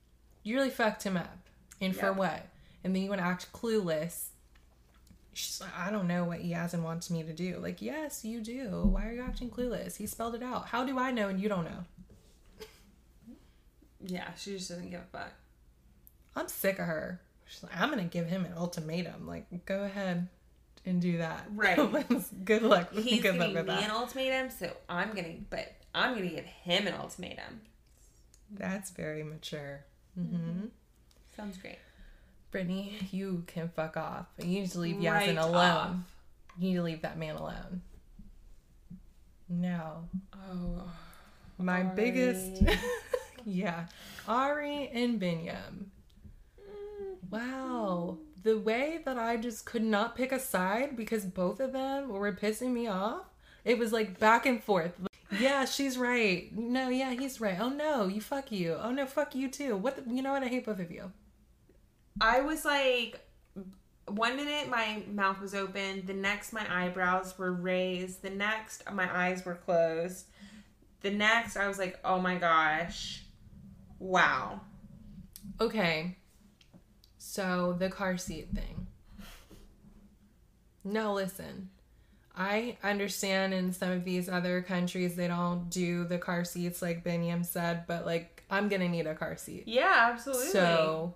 you really fucked him up. And for what? And then you want to act clueless. She's like, I don't know what Yazan wants me to do. Like, yes, you do. Why are you acting clueless? He spelled it out. How do I know and you don't know? Yeah, she just doesn't give a fuck. I'm sick of her. She's like, I'm gonna give him an ultimatum. Like, go ahead and do that. Right. Good luck. He's Good luck giving with me that. an ultimatum, so I'm gonna, but I'm gonna give him an ultimatum. That's very mature. hmm Sounds great. Brittany, you can fuck off. You need to leave Right Yazan alone. off. You need to leave that man alone. No. Oh, My Ari. biggest. yeah. Ari and Biniyam. Wow. The way that I just could not pick a side because both of them were pissing me off. It was like back and forth. Yeah, she's right. No, yeah, he's right. Oh no, you fuck you. Oh no, fuck you too. What the, you know what? I hate both of you. I was like, one minute my mouth was open, the next my eyebrows were raised, the next my eyes were closed, the next I was like, oh my gosh, wow. Okay. So the car seat thing. No, listen. I understand in some of these other countries they don't do the car seats like Biniyam said, but like I'm gonna need a car seat. Yeah, absolutely. So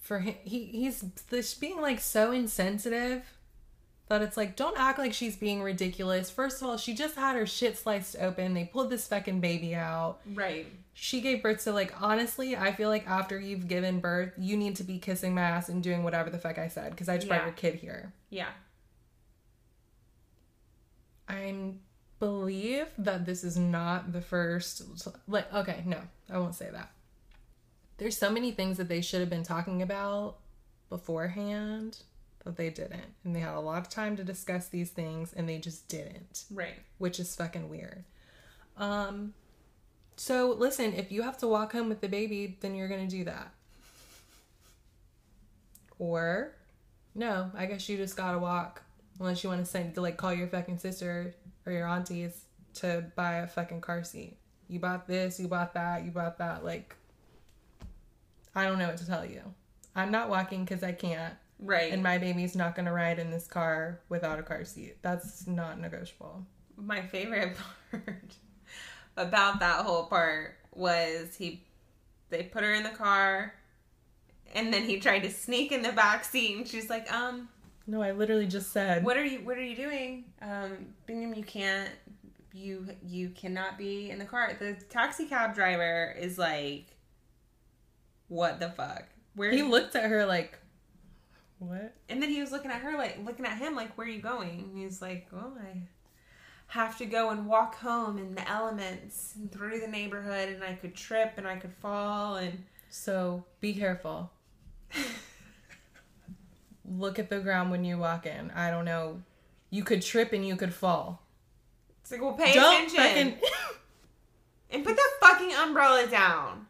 for him, he he's this being like so insensitive that it's like don't act like she's being ridiculous. First of all, she just had her shit sliced open. They pulled this fucking baby out right. she gave birth to like honestly i feel like after you've given birth you need to be kissing my ass and doing whatever the fuck i said because i just brought Yeah. your kid here Yeah. I believe that this is not the first like okay no i won't say that there's so many things that they should have been talking about beforehand that they didn't and they had a lot of time to discuss these things and they just didn't Right. which is fucking weird. Um so listen, if you have to walk home with the baby, then you're going to do that. Or no, I guess you just got to walk unless you want to send to like call your fucking sister or your aunties to buy a fucking car seat. You bought this, you bought that, you bought that like I don't know what to tell you. I'm not walking cuz I can't Right. and my baby's not going to ride in this car without a car seat. That's not negotiable. my favorite part about that whole part was he they put her in the car And then he tried to sneak in the back seat, and she's like, um, No, I literally just said. what are you what are you doing um Biniyam you can't you you cannot be in the car the taxi cab driver is like what the fuck where He looked at her like, what? and then he was looking at her like looking at him like where are you going and he's like well i have to go and walk home in the elements and through the neighborhood and i could trip and i could fall and So be careful. Look at the ground when you walk in. I don't know. You could trip and you could fall. it's like well pay Don't attention fucking. And put the fucking umbrella down.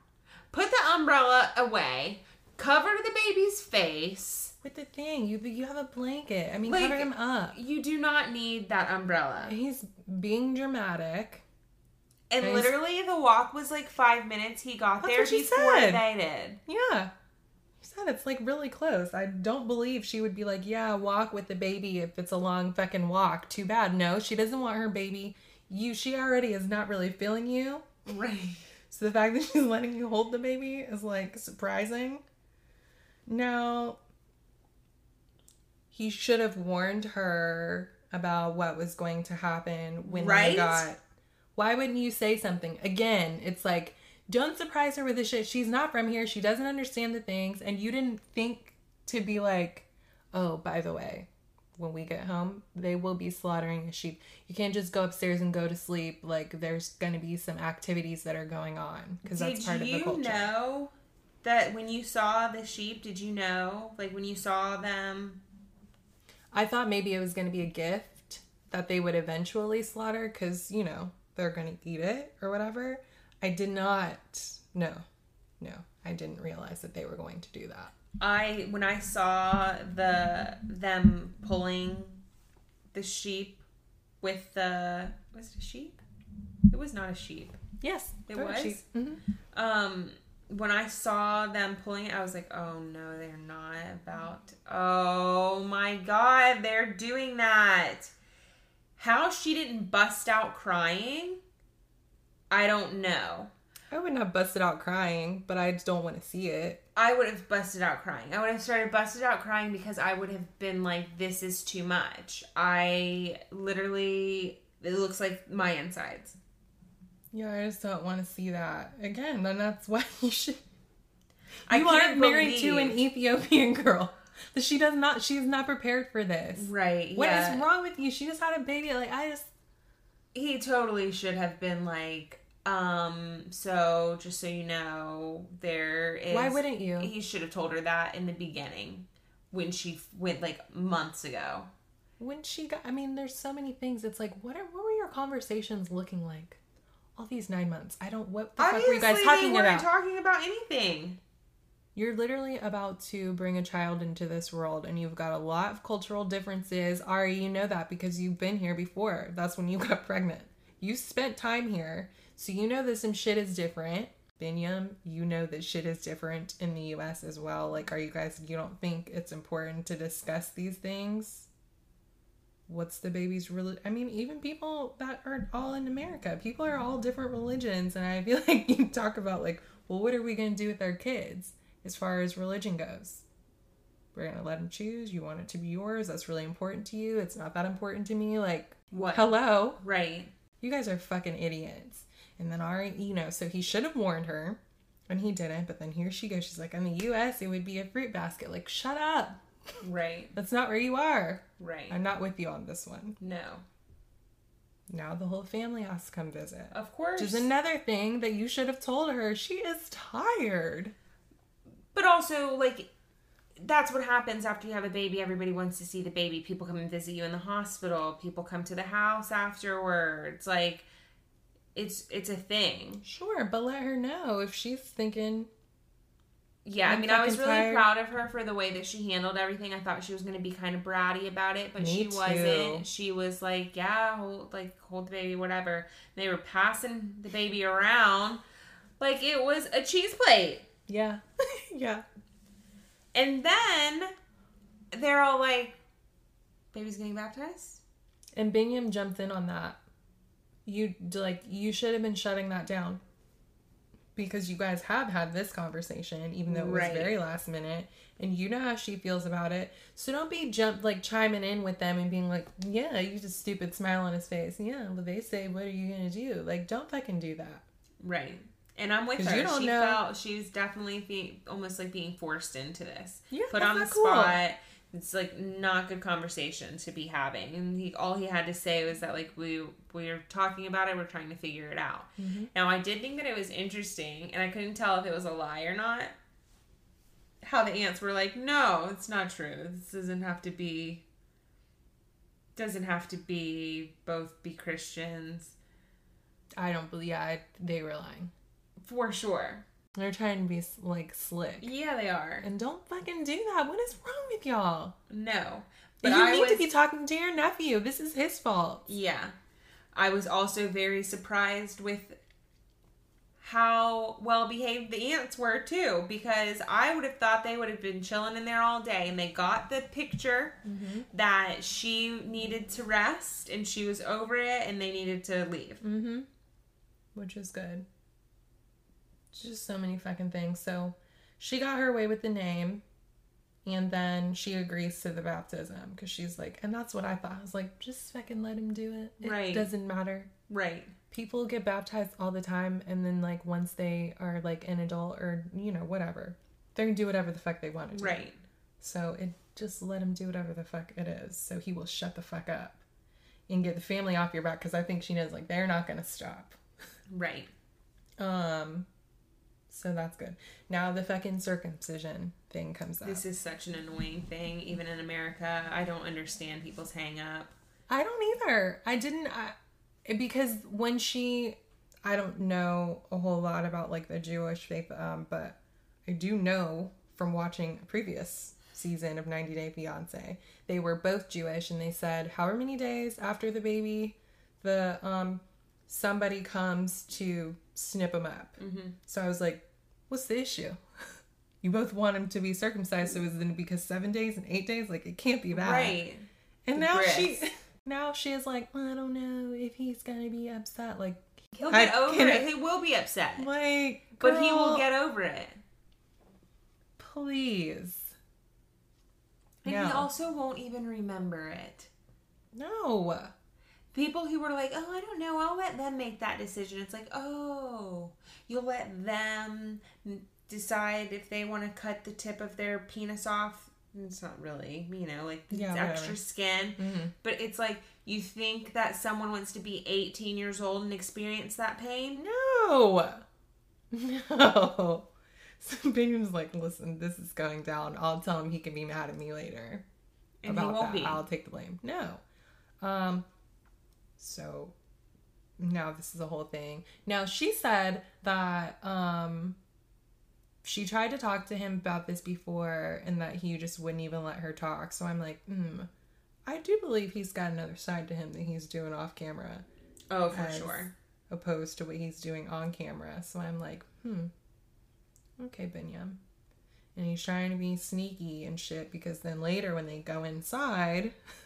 Put the umbrella away. Cover the baby's face. With the thing, you you have a blanket. I mean, Like- cover him up. You do not need that umbrella. He's being dramatic. And Nice. literally, the walk was like five minutes. He got That's there what she before said. they did. Yeah. Said it's like really close. I don't believe she would be like, yeah, walk with the baby if it's a long fucking walk. Too bad. No, she doesn't want her baby. You, she already is not really feeling you. Right. So the fact that she's letting you hold the baby is like surprising. Now, he should have warned her about what was going to happen when Right? they got. Why wouldn't you say something? Again, it's like, don't surprise her with the shit. She's not from here. She doesn't understand the things. And you didn't think to be like, oh, by the way, when we get home, they will be slaughtering a sheep. You can't just go upstairs and go to sleep. Like, there's going to be some activities that are going on because that's part of the culture. Did you know that when you saw the sheep, did you know, like when you saw them? I thought maybe it was going to be a gift that they would eventually slaughter because, you know, they're going to eat it or whatever. I did not. No, no, I didn't realize that they were going to do that. I when I saw the them pulling the sheep with the was it a sheep? It was not a sheep. Yes, It was? Mhm. Um, when I saw them pulling it, I was like, "Oh no, they're not about." Oh my god, they're doing that. How she didn't bust out crying, I don't know. I wouldn't have busted out crying, but I just don't want to see it. I would have busted out crying. I would have started busted out crying because I would have been like, "This is too much." I literally, it looks like my insides. Yeah, I just don't want to see that again. Then that's why you should. I You aren't married to an Ethiopian girl. That she does not. She's not prepared for this. right. What is yeah. wrong with you? She just had a baby. Like I just. he totally should have been like um so just so you know there is Why wouldn't you? he should have told her that in the beginning when she went like months ago. When she got i mean there's so many things. It's like what are what were your conversations looking like all these nine months? I don't what the fuck were you guys talking weren't about? talking about anything. You're literally about to bring a child into this world and you've got a lot of cultural differences. Ari you know that because you've been here before. That's when you got pregnant. You spent time here so you know that some shit is different Biniyam, you know that shit is different in the US as well. Like, are you guys, you don't think it's important to discuss these things? what's the baby's religion? I mean, even people that are all in America, people are all different religions, and I feel like you talk about like, well, what are we going to do with our kids as far as religion goes? We're going to let them choose. You want it to be yours. That's really important to you. It's not that important to me. Like, what hello, right you guys are fucking idiots. And then Ari, you know, so he should have warned her, and he didn't. But then here she goes. She's like, in the U.S., it would be a fruit basket. Like, shut up. right That's not where you are. right I'm not with you on this one. no Now the whole family has to come visit. of course Which is another thing that you should have told her. She is tired. But also, like, that's what happens after you have a baby. Everybody wants to see the baby. People come and visit you in the hospital. People come to the house afterwards. Like, it's it's a thing. Sure, but let her know if she's thinking, Yeah, I mean, I was really tired. proud of her for the way that she handled everything. I thought she was going to be kind of bratty about it, but Me she too. wasn't. She was like, "Yeah, hold like hold the baby, whatever." They were passing the baby around like it was a cheese plate. yeah, yeah. And then they're all like, baby's getting baptized? And Biniyam jumped in on that. You like you should have been shutting that down. because you guys have had this conversation, even though it was Right. very last minute, and you know how she feels about it. So don't be jump like chiming in with them and being like, "Yeah, you just stupid smile on his face." Yeah, but they say, "What are you gonna do?" Like, don't fucking do that. Right. And I'm with her. you don't she know- felt she was definitely being almost like being forced into this. Yeah, Put on the cool. spot. It's like not good conversation to be having. And he all he had to say was that like we we were talking about it, we're trying to figure it out. Mm-hmm. Now I did think that it was interesting and I couldn't tell if it was a lie or not. How the aunts were like, No, it's not true. This doesn't have to be doesn't have to be both be Christians. I don't believe. Yeah, I, they were lying. For sure. They're trying to be like slick, Yeah, they are. and don't fucking do that. What is wrong with y'all? No. But you I need to be talking to your nephew. This is his fault. Yeah. I was also very surprised with how well behaved the ants were too because I would have thought they would have been chilling in there all day and they got the picture that she needed to rest and she was over it and they needed to leave. Mm-hmm. Which is good. Just so many fucking things. So she got her way with the name. And then she agrees to the baptism because she's like, and that's what I thought. I was like, just fucking let him do it. It Right. doesn't matter. Right. People get baptized all the time. And then, like, once they are like an adult or, you know, whatever, they can do whatever the fuck they want to do. Right. So it just let him do whatever the fuck it is. So he will shut the fuck up and get the family off your back because I think she knows, like, they're not to stop. Right. Um, so that's good. Now the fucking circumcision thing comes up. This is such an annoying thing even in America. I don't understand people's hang up. I don't either. I didn't I, because when she, I don't know a whole lot about like the Jewish faith, um, but I do know from watching a previous season of 90 Day Fiance, they were both Jewish, and they said however many days after the baby, the um somebody comes to snip them up. Mm-hmm. So I was like, what's the issue? You both want him to be circumcised, so is it because seven days and eight days? Like it can't be that. Right. And The now she now she is like, well, I don't know if he's gonna be upset. Like He'll I get over can't- it. He will be upset. like But he will get over it. please. And No. he also won't even remember it. No. People who were like, oh, I don't know, I'll let them make that decision. It's like, oh, you'll let them decide if they want to cut the tip of their penis off. It's not really, you know, like Yeah, extra whatever. skin. Mhm. But it's like, you think that someone wants to be 18 years old and experience that pain? No. No. So Biniyam's like, listen, this is going down. I'll tell him he can be mad at me later. And about he won't that. be. I'll take the blame. No. Um so now this is a whole thing. Now she said that um she tried to talk to him about this before and that he just wouldn't even let her talk. So I'm like, hmm. I do believe he's got another side to him that he's doing off camera Oh, for sure. opposed to what he's doing on camera. So I'm like, hmm. Okay, Biniyam. And he's trying to be sneaky and shit because then later when they go inside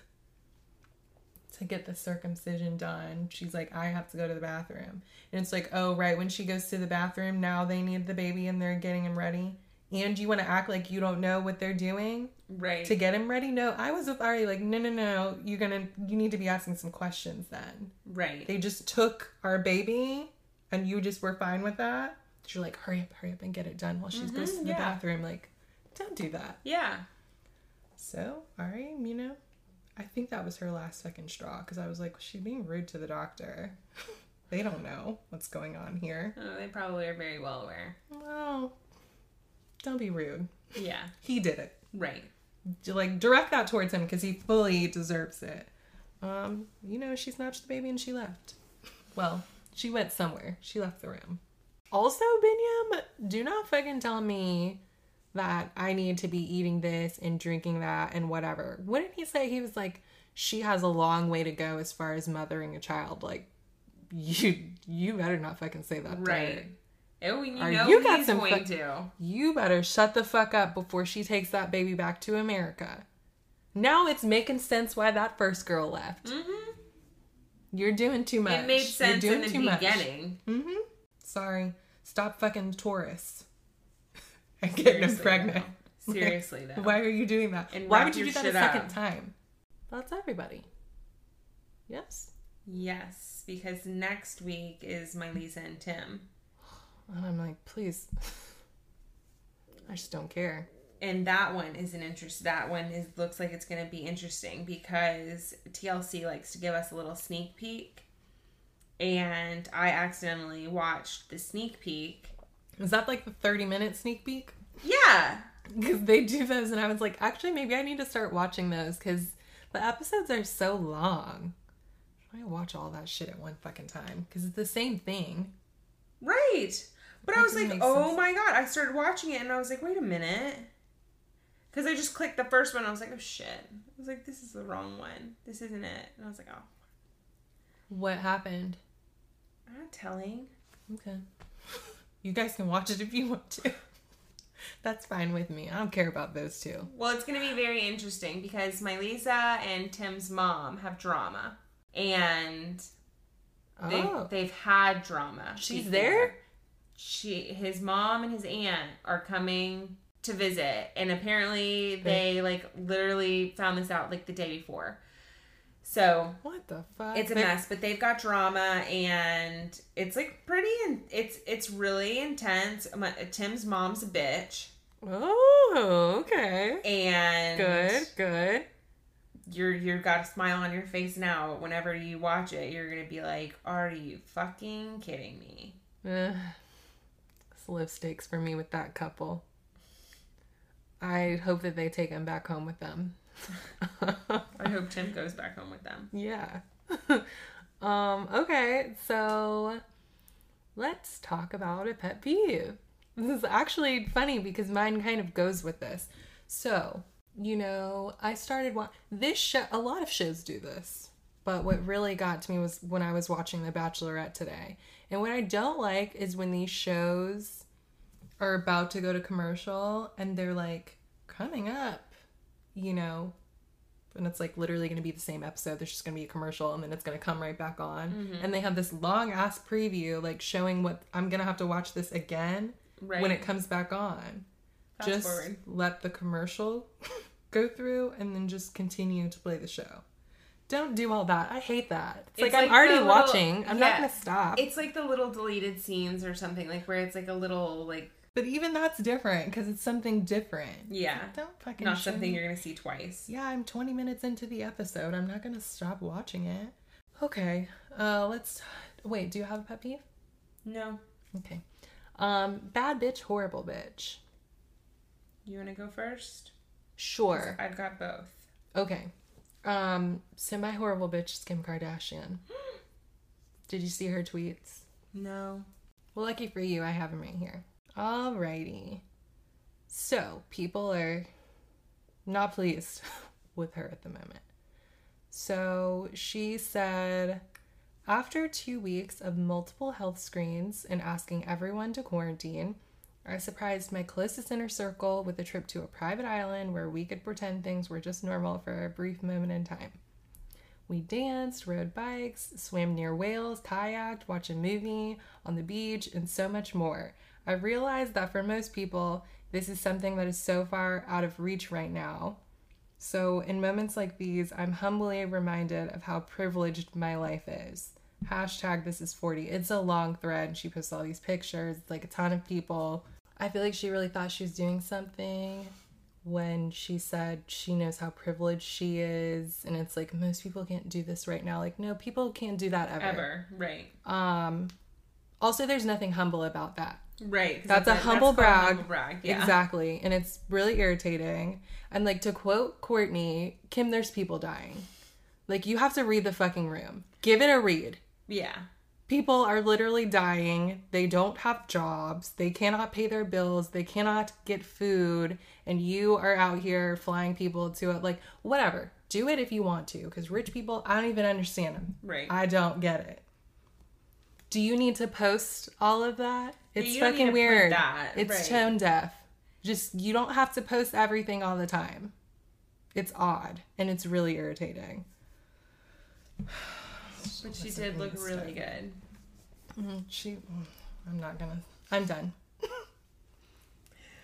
to get the circumcision done, she's like, I have to go to the bathroom. And it's like, oh, right. When she goes to the bathroom, now they need the baby and they're getting him ready. And you want to act like you don't know what they're doing Right. to get him ready? No, I was with Ari, like, no, no, no. You're gonna, you need to be asking some questions then. right. They just took our baby and you just were fine with that. You're like, hurry up, hurry up and get it done while she goes mm-hmm, to the yeah. bathroom. Like, don't do that. yeah. So, Ari, you know, I think that was her last second straw because I was like, she being rude to the doctor. they don't know what's going on here. Oh, they probably are very well aware. Well, don't be rude. Yeah. He did it. Right. Like, direct that towards him because he fully deserves it. Um, you know, she snatched the baby and she left. Well, she went somewhere. She left the room. Also, Biniyam, do not fucking tell me that I need to be eating this and drinking that and whatever. What did he say? He was like, she has a long way to go as far as mothering a child. Like, you you better not fucking say that. Right. Oh, you Are know you got some going fu- to. You better shut the fuck up before she takes that baby back to America. Now it's making sense why that first girl left. Mm-hmm. You're doing too much. It made You're sense doing in too the much. beginning. Mm-hmm. Sorry. Stop fucking tourists and getting them pregnant. Seriously though. Why are you doing that? And Why would you do that a second up. time? That's everybody. Yes. Yes, because next week is Melyza and Tim. And I'm like, please. I just don't care. and that one is an interest that one is looks like it's going to be interesting because TLC likes to give us a little sneak peek and I accidentally watched the sneak peek. Is that like the 30 minute sneak peek? Yeah. Because they do those, and I was like, actually, maybe I need to start watching those because the episodes are so long. I watch all that shit at one fucking time because it's the same thing. Right. But I was like, "Oh sense. my god." I started watching it and I was like, "Wait a minute." Cuz I just clicked the first one. I was like, "Oh shit." I was like, "This is the wrong one. This isn't it." And I was like, "Oh, What happened? I'm not telling." Okay. You guys can watch it if you want to. That's fine with me. I don't care about those two. Well, it's going to be very interesting because Melyza and Tim's mom have drama, and they Oh. they've had drama. She's before. there? She, his mom, and his aunt are coming to visit, and apparently they like literally found this out like the day before. So What the fuck? it's a They're- mess, but they've got drama, and it's like pretty, and it's it's really intense. My, Tim's mom's a bitch, Oh, okay. and Good, good. you're you've got a smile on your face now. Whenever you watch it, you're gonna be like, "Are you fucking kidding me?" Eh, it's stakes for me with that couple. I hope that they take him back home with them. I hope Tim goes back home with them. yeah. um, okay, so let's talk about a pet peeve. This is actually funny because mine kind of goes with this. So, you know, I started wa- this show. A lot of shows do this, but what really got to me was when I was watching The Bachelorette today. And what I don't like is when these shows are about to go to commercial and they're like coming up, you know, and it's like literally going to be the same episode. There's just going to be a commercial and then it's going to come right back on. Mm-hmm. And they have this long ass preview like showing what I'm going to have to watch this again Right. when it comes back on. Fast just forward. let the commercial go through and then just continue to play the show. Don't do all that. I hate that. It's, It's like, I'm already little- watching. I'm not going to stop. It's like the little deleted scenes or something, like where it's like a little like but even that's different because it's something different. yeah, Don't fucking not something me- you're gonna see twice. Yeah, I'm 20 minutes into the episode. I'm not going to stop watching it. Okay. Uh let's Wait, do you have a pet peeve? No, Okay. Um bad bitch, horrible bitch. you wanna go first? Sure. I've got both. Okay. Um semi horrible bitch Kim Kardashian. Did you see her tweets? No. Well, lucky for you, I have them right here. Alrighty. So, people are not pleased with her at the moment. So, she said after two weeks of multiple health screens and asking everyone to quarantine, I surprised my closest inner circle with a trip to a private island where we could pretend things were just normal for a brief moment in time. We danced, rode bikes, swam near whales, kayaked, watched a movie on the beach, and so much more. I realized that for most people, this is something that is so far out of reach right now. So, in moments like these, I'm humbly reminded of how privileged my life is. Hashtag this is 40. It's a long thread. She posts all these pictures, like a ton of people. I feel like she really thought she was doing something when she said she knows how privileged she is and it's like most people can't do this right now like no people can't do that ever, Ever. Right. um also there's nothing humble about that Right. That's a humble called brag. humble brag. Yeah. exactly and it's really irritating and like to quote Kourtney kim there's people dying like you have to read the fucking room give it a read Yeah. people are literally dying. They don't have jobs. They cannot pay their bills. They cannot get food. And you are out here flying people to it. Like, whatever. Do it if you want to. Because rich people, I don't even understand them. Right. I don't get it. Do you need to post all of that? It's you don't need to fucking weird. that, It's right. tone deaf. Just, you don't have to post everything all the time. It's odd. And it's really irritating. But she did look really good. Mm-hmm. She, I'm not gonna. I'm done.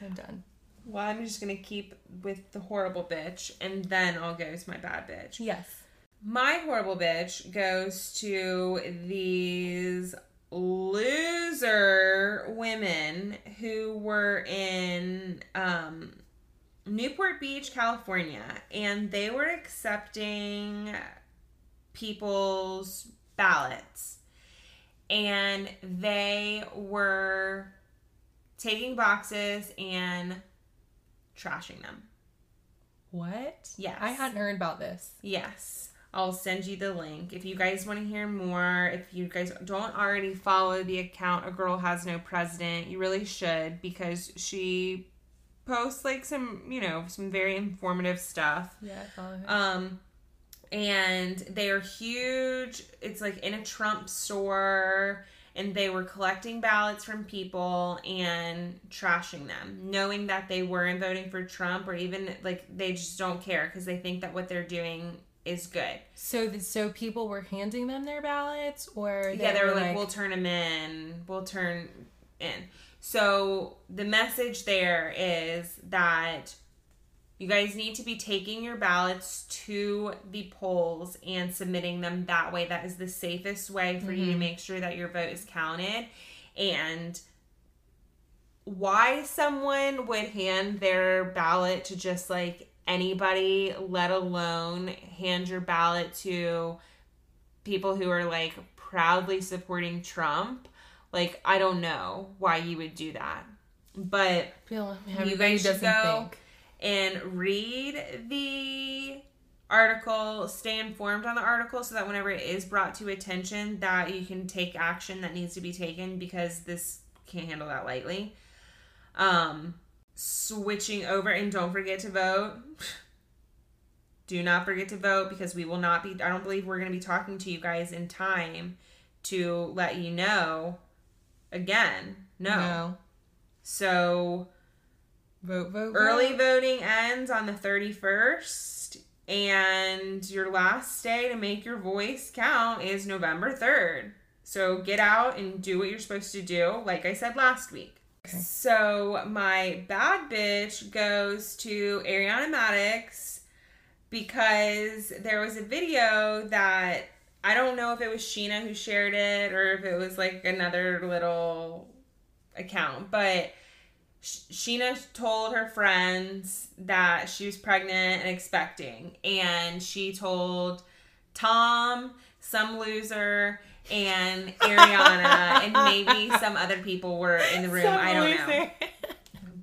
I'm done. Well, I'm just gonna keep with the horrible bitch, and then I'll go to my bad bitch. Yes. My horrible bitch goes to these loser women who were in um, Newport Beach, California, and they were accepting people's ballots. And they were taking boxes and trashing them. What? Yes. I hadn't heard about this. Yes. I'll send you the link. If you guys want to hear more, if you guys don't already follow the account A Girl Has No President, you really should because she posts like some, you know, some very informative stuff. Yeah, I follow her. Um and they are huge. It's like in a Trump store and they were collecting ballots from people and trashing them, knowing that they weren't voting for Trump or even like they just don't care because they think that what they're doing is good. so, th- so people were handing them their ballots, or yeah, they were like, we'll turn them in. We'll turn in. So the message there is that you guys need to be taking your ballots to the polls and submitting them that way. That is the safest way for you to mm-hmm. make sure that your vote is counted. And why someone would hand their ballot to just like anybody, let alone hand your ballot to people who are like proudly supporting Trump. Like, I don't know why you would do that. But you guys should go think. and read the article, stay informed on the article so that whenever it is brought to attention that you can take action that needs to be taken because this can't handle that lightly. Um switching over and don't forget to vote. Do not forget to vote because we will not be I don't believe we're going to be talking to you guys in time to let you know again. No. No. So Vote, vote, Early vote. voting ends on the 31st, and your last day to make your voice count is November 3rd. So get out and do what you're supposed to do, like I said last week. So my bad bitch goes to Ariana Madix because there was a video that I don't know if it was Scheana who shared it or if it was like another little account, but Scheana told her friends that she was pregnant and expecting, and she told Tom, some loser, and Ariana, and maybe some other people were in the room. I don't know.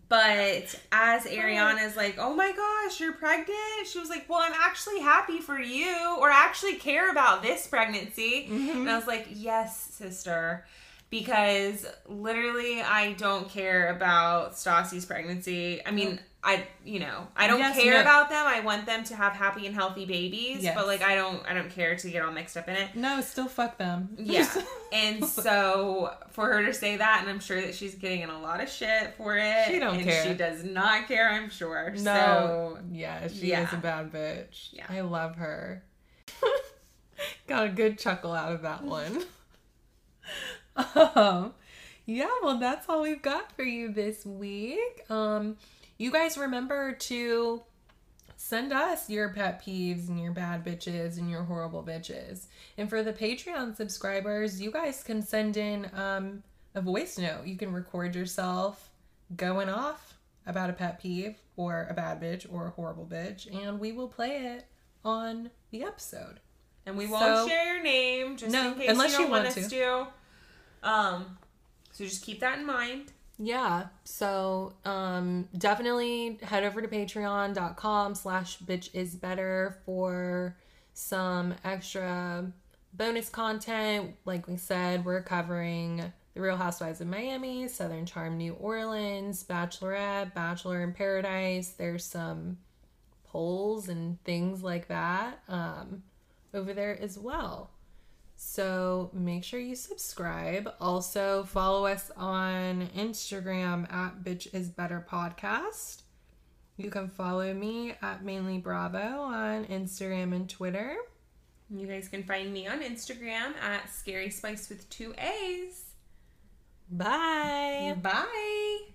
But as Ariana's like, oh my gosh, you're pregnant? She was like, well, I'm actually happy for you, or I actually care about this pregnancy. And I was like, yes, sister. Because literally, I don't care about Stassi's pregnancy. I mean, I, you know, I don't Yes, care no. about them. I want them to have happy and healthy babies. Yes. But like, I don't, I don't care to get all mixed up in it. No, still fuck them. Yeah. and so for her to say that, and I'm sure that she's getting in a lot of shit for it. She don't and care. She does not care, I'm sure. No. So yeah, she yeah. is a bad bitch. Yeah. I love her. Got a good chuckle out of that one. um, yeah, well, that's all we've got for you this week. Um, you guys remember to send us your pet peeves and your bad bitches and your horrible bitches. And for the Patreon subscribers, you guys can send in um, a voice note. You can record yourself going off about a pet peeve or a bad bitch or a horrible bitch, and we will play it on the episode. and we won't So- share your name just No, in case unless you don't you want, want us to. to. Um so just keep that in mind. Yeah. So um definitely head over to patreon.com slash bitch is better for some extra bonus content. Like we said, we're covering the Real Housewives of Miami, Southern Charm New Orleans, Bachelorette, Bachelor in Paradise. There's some polls and things like that um over there as well. So make sure you subscribe. Also follow us on Instagram at Bitch Is Better Podcast. You can follow me at Mainly Bravo on Instagram and Twitter. You guys can find me on Instagram at Scary Spice with two A's. Bye. Bye.